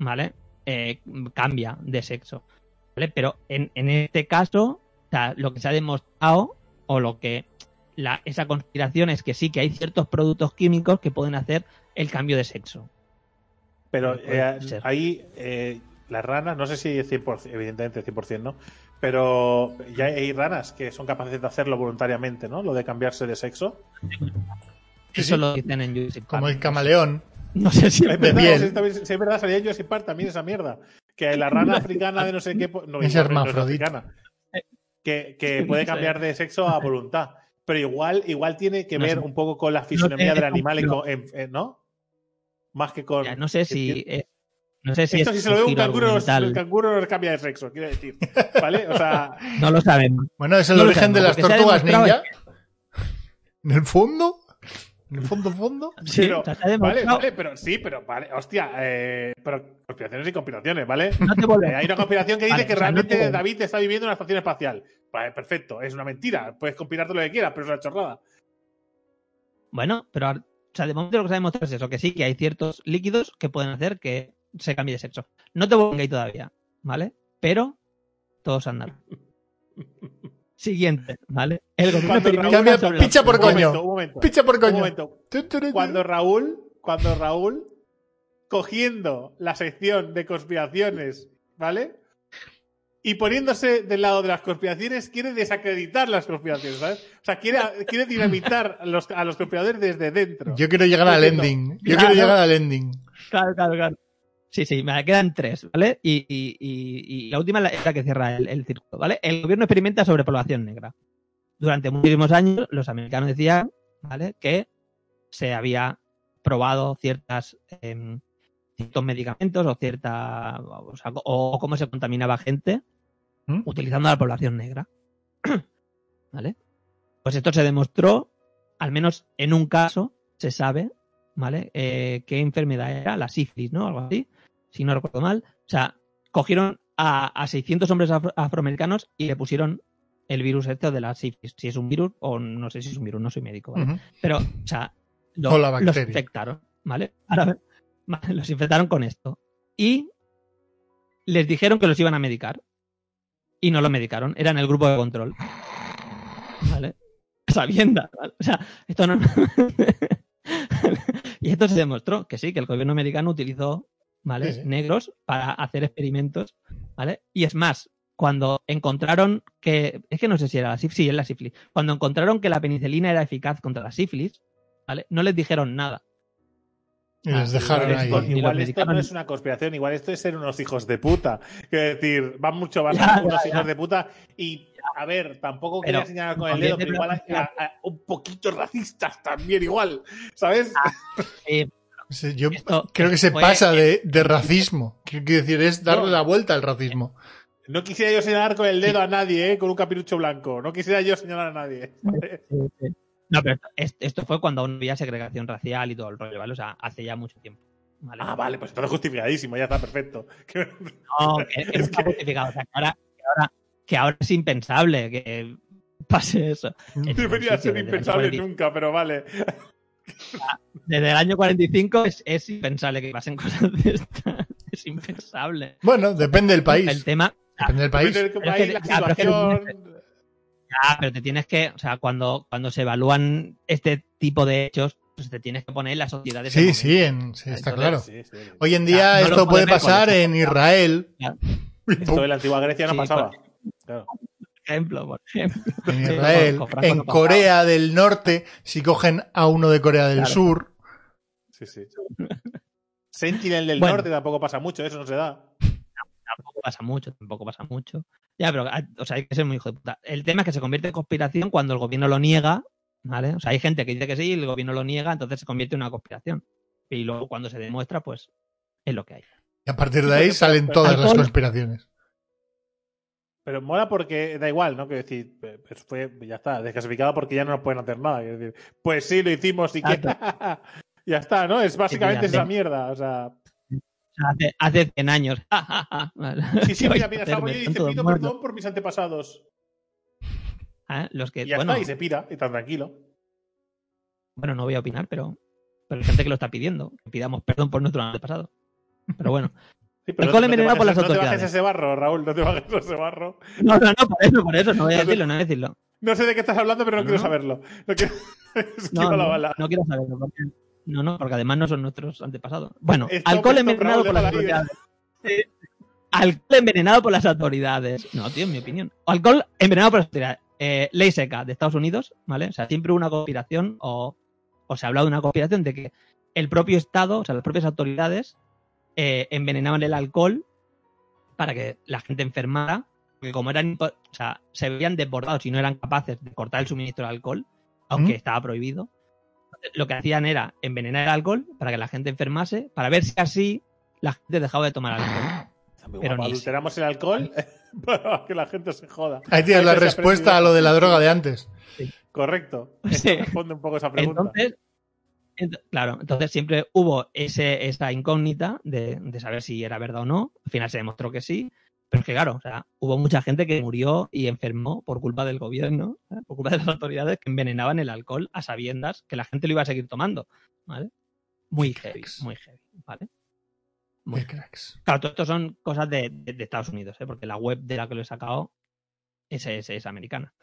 ¿vale? Eh, cambia de sexo. ¿Vale? Pero en, en este caso, o sea, lo que se ha demostrado, o lo que la, esa conspiración es que sí que hay ciertos productos químicos que pueden hacer el cambio de sexo.
Pero eh, ahí eh, las ranas, no sé si 100%, evidentemente 100% no, pero ya hay ranas que son capaces de hacerlo voluntariamente, ¿no? Lo de cambiarse de sexo.
Eso
sí.
lo dicen en Jurassic Park.
Como el camaleón.
No sé si
Es
es
verdad, sí, es verdad, salía en Jurassic Park también esa mierda. Que la rana africana de no sé qué. po- No,
Es
no
hermafrodita.
africana. Que, que puede cambiar de sexo a voluntad. Pero igual, igual tiene que
No
ver
sé.
un poco con la fisonomía
sé,
del animal,
no.
con- en- en- ¿no? Más que con.
Ya, no sé si. eh, no sé si
Esto
es
si se lo ve un canguro, el canguro no cambia de sexo, quiero decir. ¿Vale? O sea,
No lo sabemos.
Bueno, es el
No
origen de las tortugas ninja. ¿En el fondo? ¿En el fondo, fondo?
Sí,
pero, vale, vale, pero sí, pero vale, hostia, eh, pero conspiraciones y conspiraciones, ¿vale?
No te.
Eh, hay una conspiración que dice
Vale,
que
o sea, no
realmente
te-
David está viviendo en una estación espacial. Vale, perfecto, es una mentira, puedes conspirarte lo que quieras, pero es una chorrada.
Bueno, pero o sea, de momento lo que se ha demostrado es eso, que sí, que hay ciertos líquidos que pueden hacer que se cambie de sexo. No te vuelven gay todavía, ¿vale? Pero todos andan. Siguiente, ¿vale? El gobierno
Cambia, picha por coño.
momento, un momento.
Picha por
Un
coño.
momento. Cuando Raúl, cuando Raúl, cogiendo la sección de conspiraciones, ¿vale? Y poniéndose del lado de las conspiraciones, quiere desacreditar las conspiraciones, ¿sabes? O sea, quiere, quiere dinamitar a los, a los conspiradores desde dentro.
Yo quiero llegar al ending. Yo
Claro.
quiero llegar al ending.
Claro, claro, claro. Sí, sí, me quedan tres, ¿vale? Y, y- y- y la última es la que cierra el, el círculo, ¿vale? El gobierno experimenta sobre población negra. Durante muchísimos años, los americanos decían, ¿vale? Que se había probado ciertas em, ciertos medicamentos o cierta o, sea, o cómo se contaminaba gente
¿Mm?
utilizando a la población negra. ¿Vale? Pues esto se demostró, al menos en un caso, se sabe, ¿vale? Eh, qué enfermedad era, la sífilis, ¿no? Algo así, si no recuerdo mal. O sea, cogieron a, a 600 hombres afro- afroamericanos y le pusieron el virus este de la sífilis. Si es un virus o no sé si es un virus, no soy médico, ¿vale? Pero, o sea, lo-
O la
los infectaron, ¿vale? Ahora, los infectaron con esto. Y les dijeron que los iban a medicar. Y no lo medicaron, eran el grupo de control. ¿Vale? Sabienda, ¿vale? O sea, esto no. y esto se demostró que sí, que el gobierno americano utilizó, ¿vale?
Sí.
Negros para hacer experimentos, ¿vale? Y es más, cuando encontraron que. Es que no sé si era la sífilis. Sí, es la sífilis. Cuando encontraron que la penicilina era eficaz contra la sífilis, ¿vale? No les dijeron nada.
Y les dejaron
igual
ahí.
igual esto no es una conspiración, igual esto es ser unos hijos de puta. Quiero decir, van mucho más
Ya,
unos
ya,
hijos
ya.
de puta. Y, a ver, tampoco
Pero,
quería señalar con el dedo, pero igual a- a- un poquito racistas también, igual. ¿Sabes?
Eh,
Sí, Yo
Esto
creo que se
fue-
pasa de, de racismo. Quiero decir, es darle
No.
la vuelta al racismo.
No quisiera yo señalar con el dedo a nadie, ¿eh? Con un capirucho blanco. No quisiera yo señalar a nadie.
No, pero esto, fue cuando aún había segregación racial y todo el rollo, ¿vale? O sea, hace ya mucho tiempo. ¿vale?
Ah, vale, pues entonces justificadísimo, ya está perfecto.
No, que, que no está justificado. O sea, que ahora, que, ahora, que ahora es impensable que pase eso. Ningún
Debería ser impensable
año 45.
nunca, pero vale.
Desde el año 45 es, es impensable que pasen cosas de estas. Es impensable.
Bueno, depende del país.
El tema.
Depende del país.
Depende del
Pero es
país,
que-
la
ya, pero es que
situación.
Ah, pero te tienes que. O sea, cuando, cuando se evalúan este tipo de hechos, pues te tienes que poner en la sociedad de
Sí,
momento.
sí, en- sí, está claro.
Sí, sí.
Hoy en día
no
esto puede pasar en Israel.
Esto en la antigua Grecia no
Sí,
pasaba. Claro.
Por ejemplo, por ejemplo.
En Israel, en. Corea del Norte, si cogen a uno de Corea del
Claro.
Sur,
Sí, sí. Sentinel del
Bueno.
Norte tampoco pasa mucho, eso no se da.
Tampoco pasa mucho, tampoco pasa mucho. Ya, pero ah, o sea, hay que ser muy hijo de puta. El tema es que se convierte en conspiración cuando el gobierno lo niega, ¿vale? O sea, hay gente que dice que sí y el gobierno lo niega, entonces se convierte en una conspiración. Y luego cuando se demuestra, pues es lo que hay.
y a partir de ahí salen todas las conspiraciones.
Pero mola porque da igual, ¿no? Quiero decir, eso fue, ya está, desclasificado porque ya no nos pueden hacer nada. Quiero decir, pues sí, lo hicimos y que. ya está, ¿no? Es básicamente esa mierda. O sea,
hace, hace 100 años.
Sí, sí,
¿Qué vais
mira,
a
mira,
Están
dice: pido perdón por mis antepasados.
Ah, Los que,
Y ya
bueno,
está, y se pira, y tan tranquilo.
bueno, no voy a opinar, pero Pero hay gente que lo está pidiendo, que pidamos perdón por nuestro antepasado. Pero bueno.
Sí, pero no
envenenado por las
No te bajes
autoridades.
ese barro, Raúl, no te bajes ese barro.
No, no, no, por eso, por eso, no voy a decirlo, no voy a decirlo.
No sé de qué estás hablando, pero no, quiero saberlo. No quiero...
No,
la bala.
no quiero saberlo. Porque, no, no, porque además no son nuestros antepasados. Bueno,
Stop,
alcohol envenenado
Raúl,
por las autoridades. Sí. Alcohol envenenado por las autoridades. No, tío, en mi opinión. Alcohol envenenado por las autoridades. Eh, ley seca de Estados Unidos, ¿vale? O sea, siempre hubo una conspiración o, o se ha hablado de una conspiración de que el propio Estado, o sea, las propias autoridades, eh, envenenaban el alcohol para que la gente enfermara, porque como eran, o sea, se veían desbordados y no eran capaces de cortar el suministro de alcohol, aunque
¿Mm?
estaba prohibido, lo que hacían era envenenar el alcohol para que la gente enfermase, para ver si así la gente dejaba de tomar alcohol. Pero ni
adulteramos el alcohol para que la gente se joda.
Ahí tienes la respuesta a lo de la droga de antes.
Correcto.
Sí.
Responde un poco esa pregunta.
Entonces, claro, entonces siempre hubo ese, esa incógnita de, de saber si era verdad o no. Al final se demostró que sí. Pero es que, claro, o sea, hubo mucha gente que murió y enfermó por culpa del gobierno, ¿eh? por culpa de las autoridades que envenenaban el alcohol a sabiendas que la gente lo iba a seguir tomando. ¿Vale? Muy heavy, muy heavy, ¿vale? Muy
cracks.
Claro, todo esto son cosas de, de- de Estados Unidos, ¿eh? porque la web de la que lo he sacado es, es, es americana.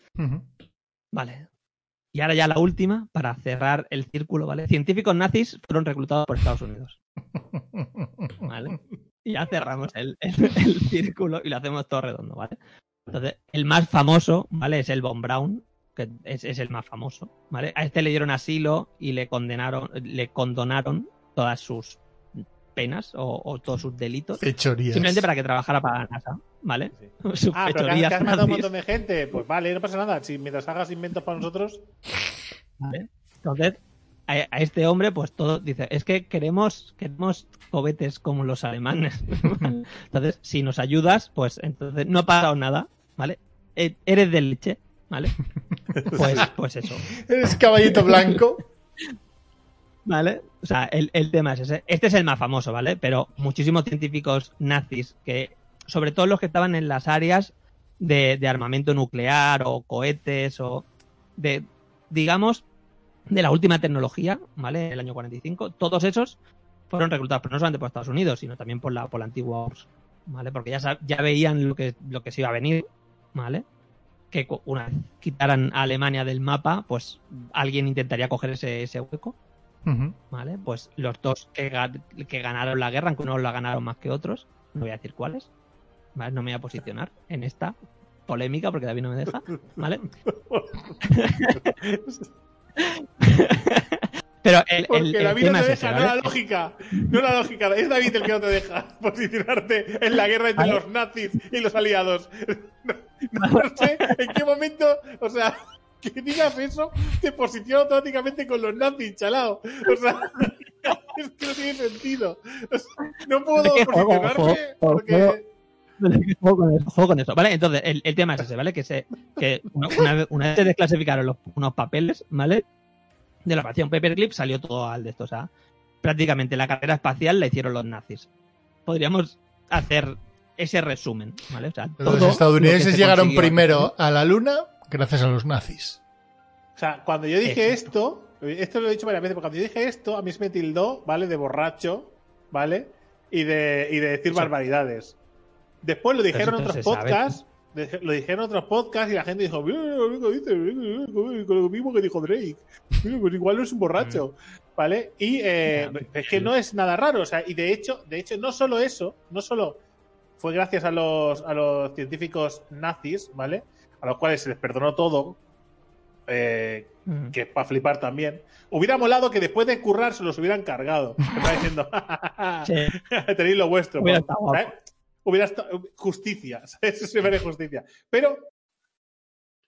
Vale. Y ahora ya la última, para cerrar el círculo, ¿vale? Científicos nazis fueron reclutados por Estados Unidos. ¿Vale? Y ya cerramos el, el- el círculo y lo hacemos todo redondo, ¿vale? Entonces, el más famoso, ¿vale? Es el Von Braun, que es, es el más famoso, ¿vale? A este le dieron asilo y le condenaron, le condonaron todas sus penas o, o todos sus delitos.
Fechorías.
Simplemente para que trabajara para la NASA, ¿vale?
Sí. Ah, pero que has, que has matado a un montón de gente. Pues vale, no pasa nada. Si mientras hagas inventos para nosotros.
¿vale? Entonces, a, a este hombre, pues todo dice, es que queremos, queremos cohetes como los alemanes. ¿vale? Entonces, si nos ayudas, pues entonces no ha pasado nada, ¿vale? E- Eres de leche, ¿vale? Pues, pues eso,
Eres caballito blanco.
¿vale? O sea, el, el tema es ese. Este es el más famoso, ¿vale? Pero muchísimos científicos nazis que, sobre todo los que estaban en las áreas de, de armamento nuclear o cohetes o de, digamos, de la última tecnología, ¿vale? El año 45, todos esos fueron reclutados, pero no solamente por Estados Unidos, sino también por la, por la antigua URSS, ¿vale? Porque ya, ya veían lo que, lo que se iba a venir, ¿vale? Que una vez quitaran a Alemania del mapa, pues alguien intentaría coger ese, ese hueco. ¿vale? Pues los dos que, que ganaron la guerra, aunque unos la ganaron más que otros, no voy a decir cuáles, ¿vale? No me voy a posicionar en esta polémica porque David no me deja, ¿vale? Pero el,
Porque
el- el
David no te
ese,
deja, no la lógica. No la lógica. Es David el que no te deja posicionarte en la guerra entre los nazis y los aliados. No, no sé en qué momento, o sea, que digas eso te posiciona automáticamente con los nazis, chalao. O sea, es que no tiene sentido. O sea, no puedo posicionarme porque.
Juego con eso, juego con eso, ¿vale? Entonces, el, el tema es ese, ¿vale? Que, se, que una, una vez, una vez se desclasificaron los, unos papeles, ¿vale? De la operación Paperclip salió todo al de esto, o sea, prácticamente la carrera espacial la hicieron los nazis. Podríamos hacer ese resumen, ¿vale? O sea, todo
Los estadounidenses
se
llegaron
consiguió
primero a la luna gracias a los nazis.
O sea, cuando yo dije
Exacto.
esto, esto lo he dicho varias veces, porque cuando yo dije esto, a mí se me tildó, ¿vale? De borracho, ¿vale? Y de, y de decir
Eso.
barbaridades. Después lo dijeron otros podcasts, de- lo dijeron otros podcasts y la gente dijo, mira, lo que dice, con lo mismo que dijo Drake. Mira, pues igual no es un borracho, ¿vale? Y eh, es que no es nada raro, o sea, y de hecho, de hecho, no solo eso, no solo fue gracias a los, a los científicos nazis, ¿vale? A los cuales se les perdonó todo, eh,
Mm.
que es para flipar también. Hubiera molado que después de currar se los hubieran cargado. Estaba diciendo,
Sí.
tenéis lo vuestro. Pues. Hubiera justicia, ¿sabes? Eso se ve justicia. Pero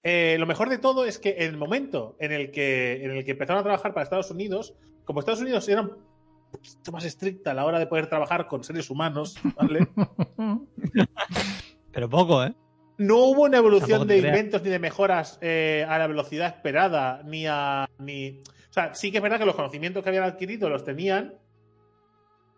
eh, lo mejor de todo es que en el momento en el que, en el que empezaron a trabajar para Estados Unidos, como Estados Unidos era un poquito más estricta a la hora de poder trabajar con seres humanos, ¿vale?
Pero poco, ¿eh?
No hubo una evolución de inventos ni de mejoras eh, a la velocidad esperada, ni a. ni. O sea, sí que es verdad que los conocimientos que habían adquirido los tenían,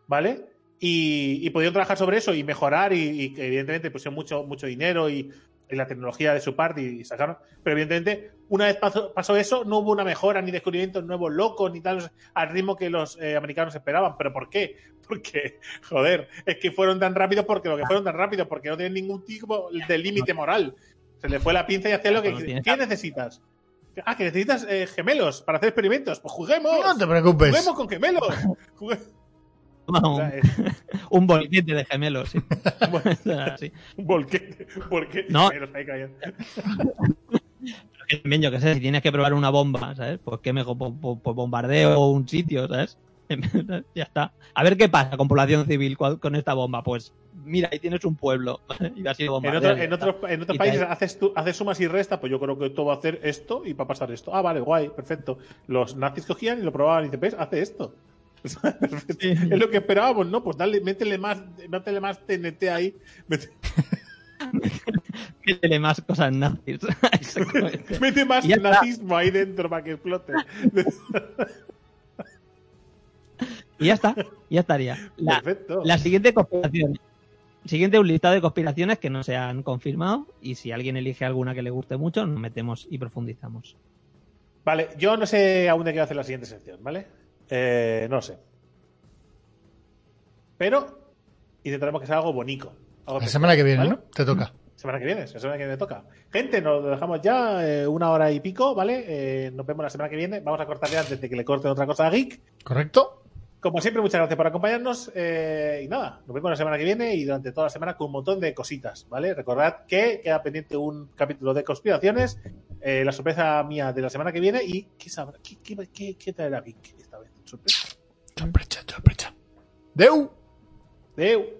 ¿vale? Y, y podían trabajar sobre eso y mejorar, y, y que evidentemente pusieron mucho, mucho dinero y, y la tecnología de su parte y sacaron. Pero evidentemente, una vez pasó, pasó eso, no hubo una mejora ni descubrimientos nuevos locos ni tal al ritmo que los eh, americanos esperaban. ¿Pero por qué? Porque, joder, es que fueron tan rápidos porque lo que fueron tan rápidos, porque no tienen ningún tipo de límite moral. Se le fue la pinza y hacía lo que.
Claro, tienes-
¿Qué necesitas? Ah, que necesitas eh, gemelos para hacer experimentos. Pues juguemos.
No te preocupes.
Juguemos con gemelos. Jugue-
Un, un bolquete de gemelos. sí. Sí.
un volquete. Porque
No.
gemelos.
Pero que también, yo qué sé, si tienes que probar una bomba, ¿sabes? Pues que mejor pues, pues- bombardeo un sitio, ¿sabes? ya está. A ver qué pasa con población civil con esta bomba. Pues mira, ahí tienes un pueblo. y así
En,
bombardeas,
otro- en, otros, en otros países
te-
haces, tú- haces sumas y restas, pues yo creo que esto va a hacer esto y va a pasar esto. Ah, vale, guay, perfecto. Los nazis cogían y lo probaban y dices, ¿ves? Hace esto.
Sí.
Es lo que esperábamos, ¿no? Pues dale, métele más, métele más TNT ahí.
Métele más cosas nazis.
Mete más
Y ya está.
nazismo ahí dentro para que explote.
y ya está. Ya estaría. La,
Perfecto.
La siguiente conspiración. Siguiente un listado de conspiraciones que no se han confirmado y si alguien elige alguna que le guste mucho, nos metemos y profundizamos.
Vale, yo no sé aún de qué va a hacer la siguiente sección, ¿vale? Eh, no sé. Pero intentaremos que sea algo bonito. Algo
La semana que viene,
¿vale?
¿no? Te toca.
Semana que viene, la semana que viene toca. Gente, nos lo dejamos ya eh, una hora y pico, ¿vale? Eh, nos vemos la semana que viene. Vamos a cortar ya antes de que le corten otra cosa a Geek.
¿Correcto?
Como siempre, muchas gracias por acompañarnos. eh, y nada, nos vemos la semana que viene y durante toda la semana con un montón de cositas, ¿vale? Recordad que queda pendiente un capítulo de conspiraciones, eh, la sorpresa mía de la semana que viene y ¿qué sabrá? ¿Qué, qué, qué, qué traerá Geek esta vez? ¿Sorpresa?
Sorpresa, sorpresa. Deu.
Deu.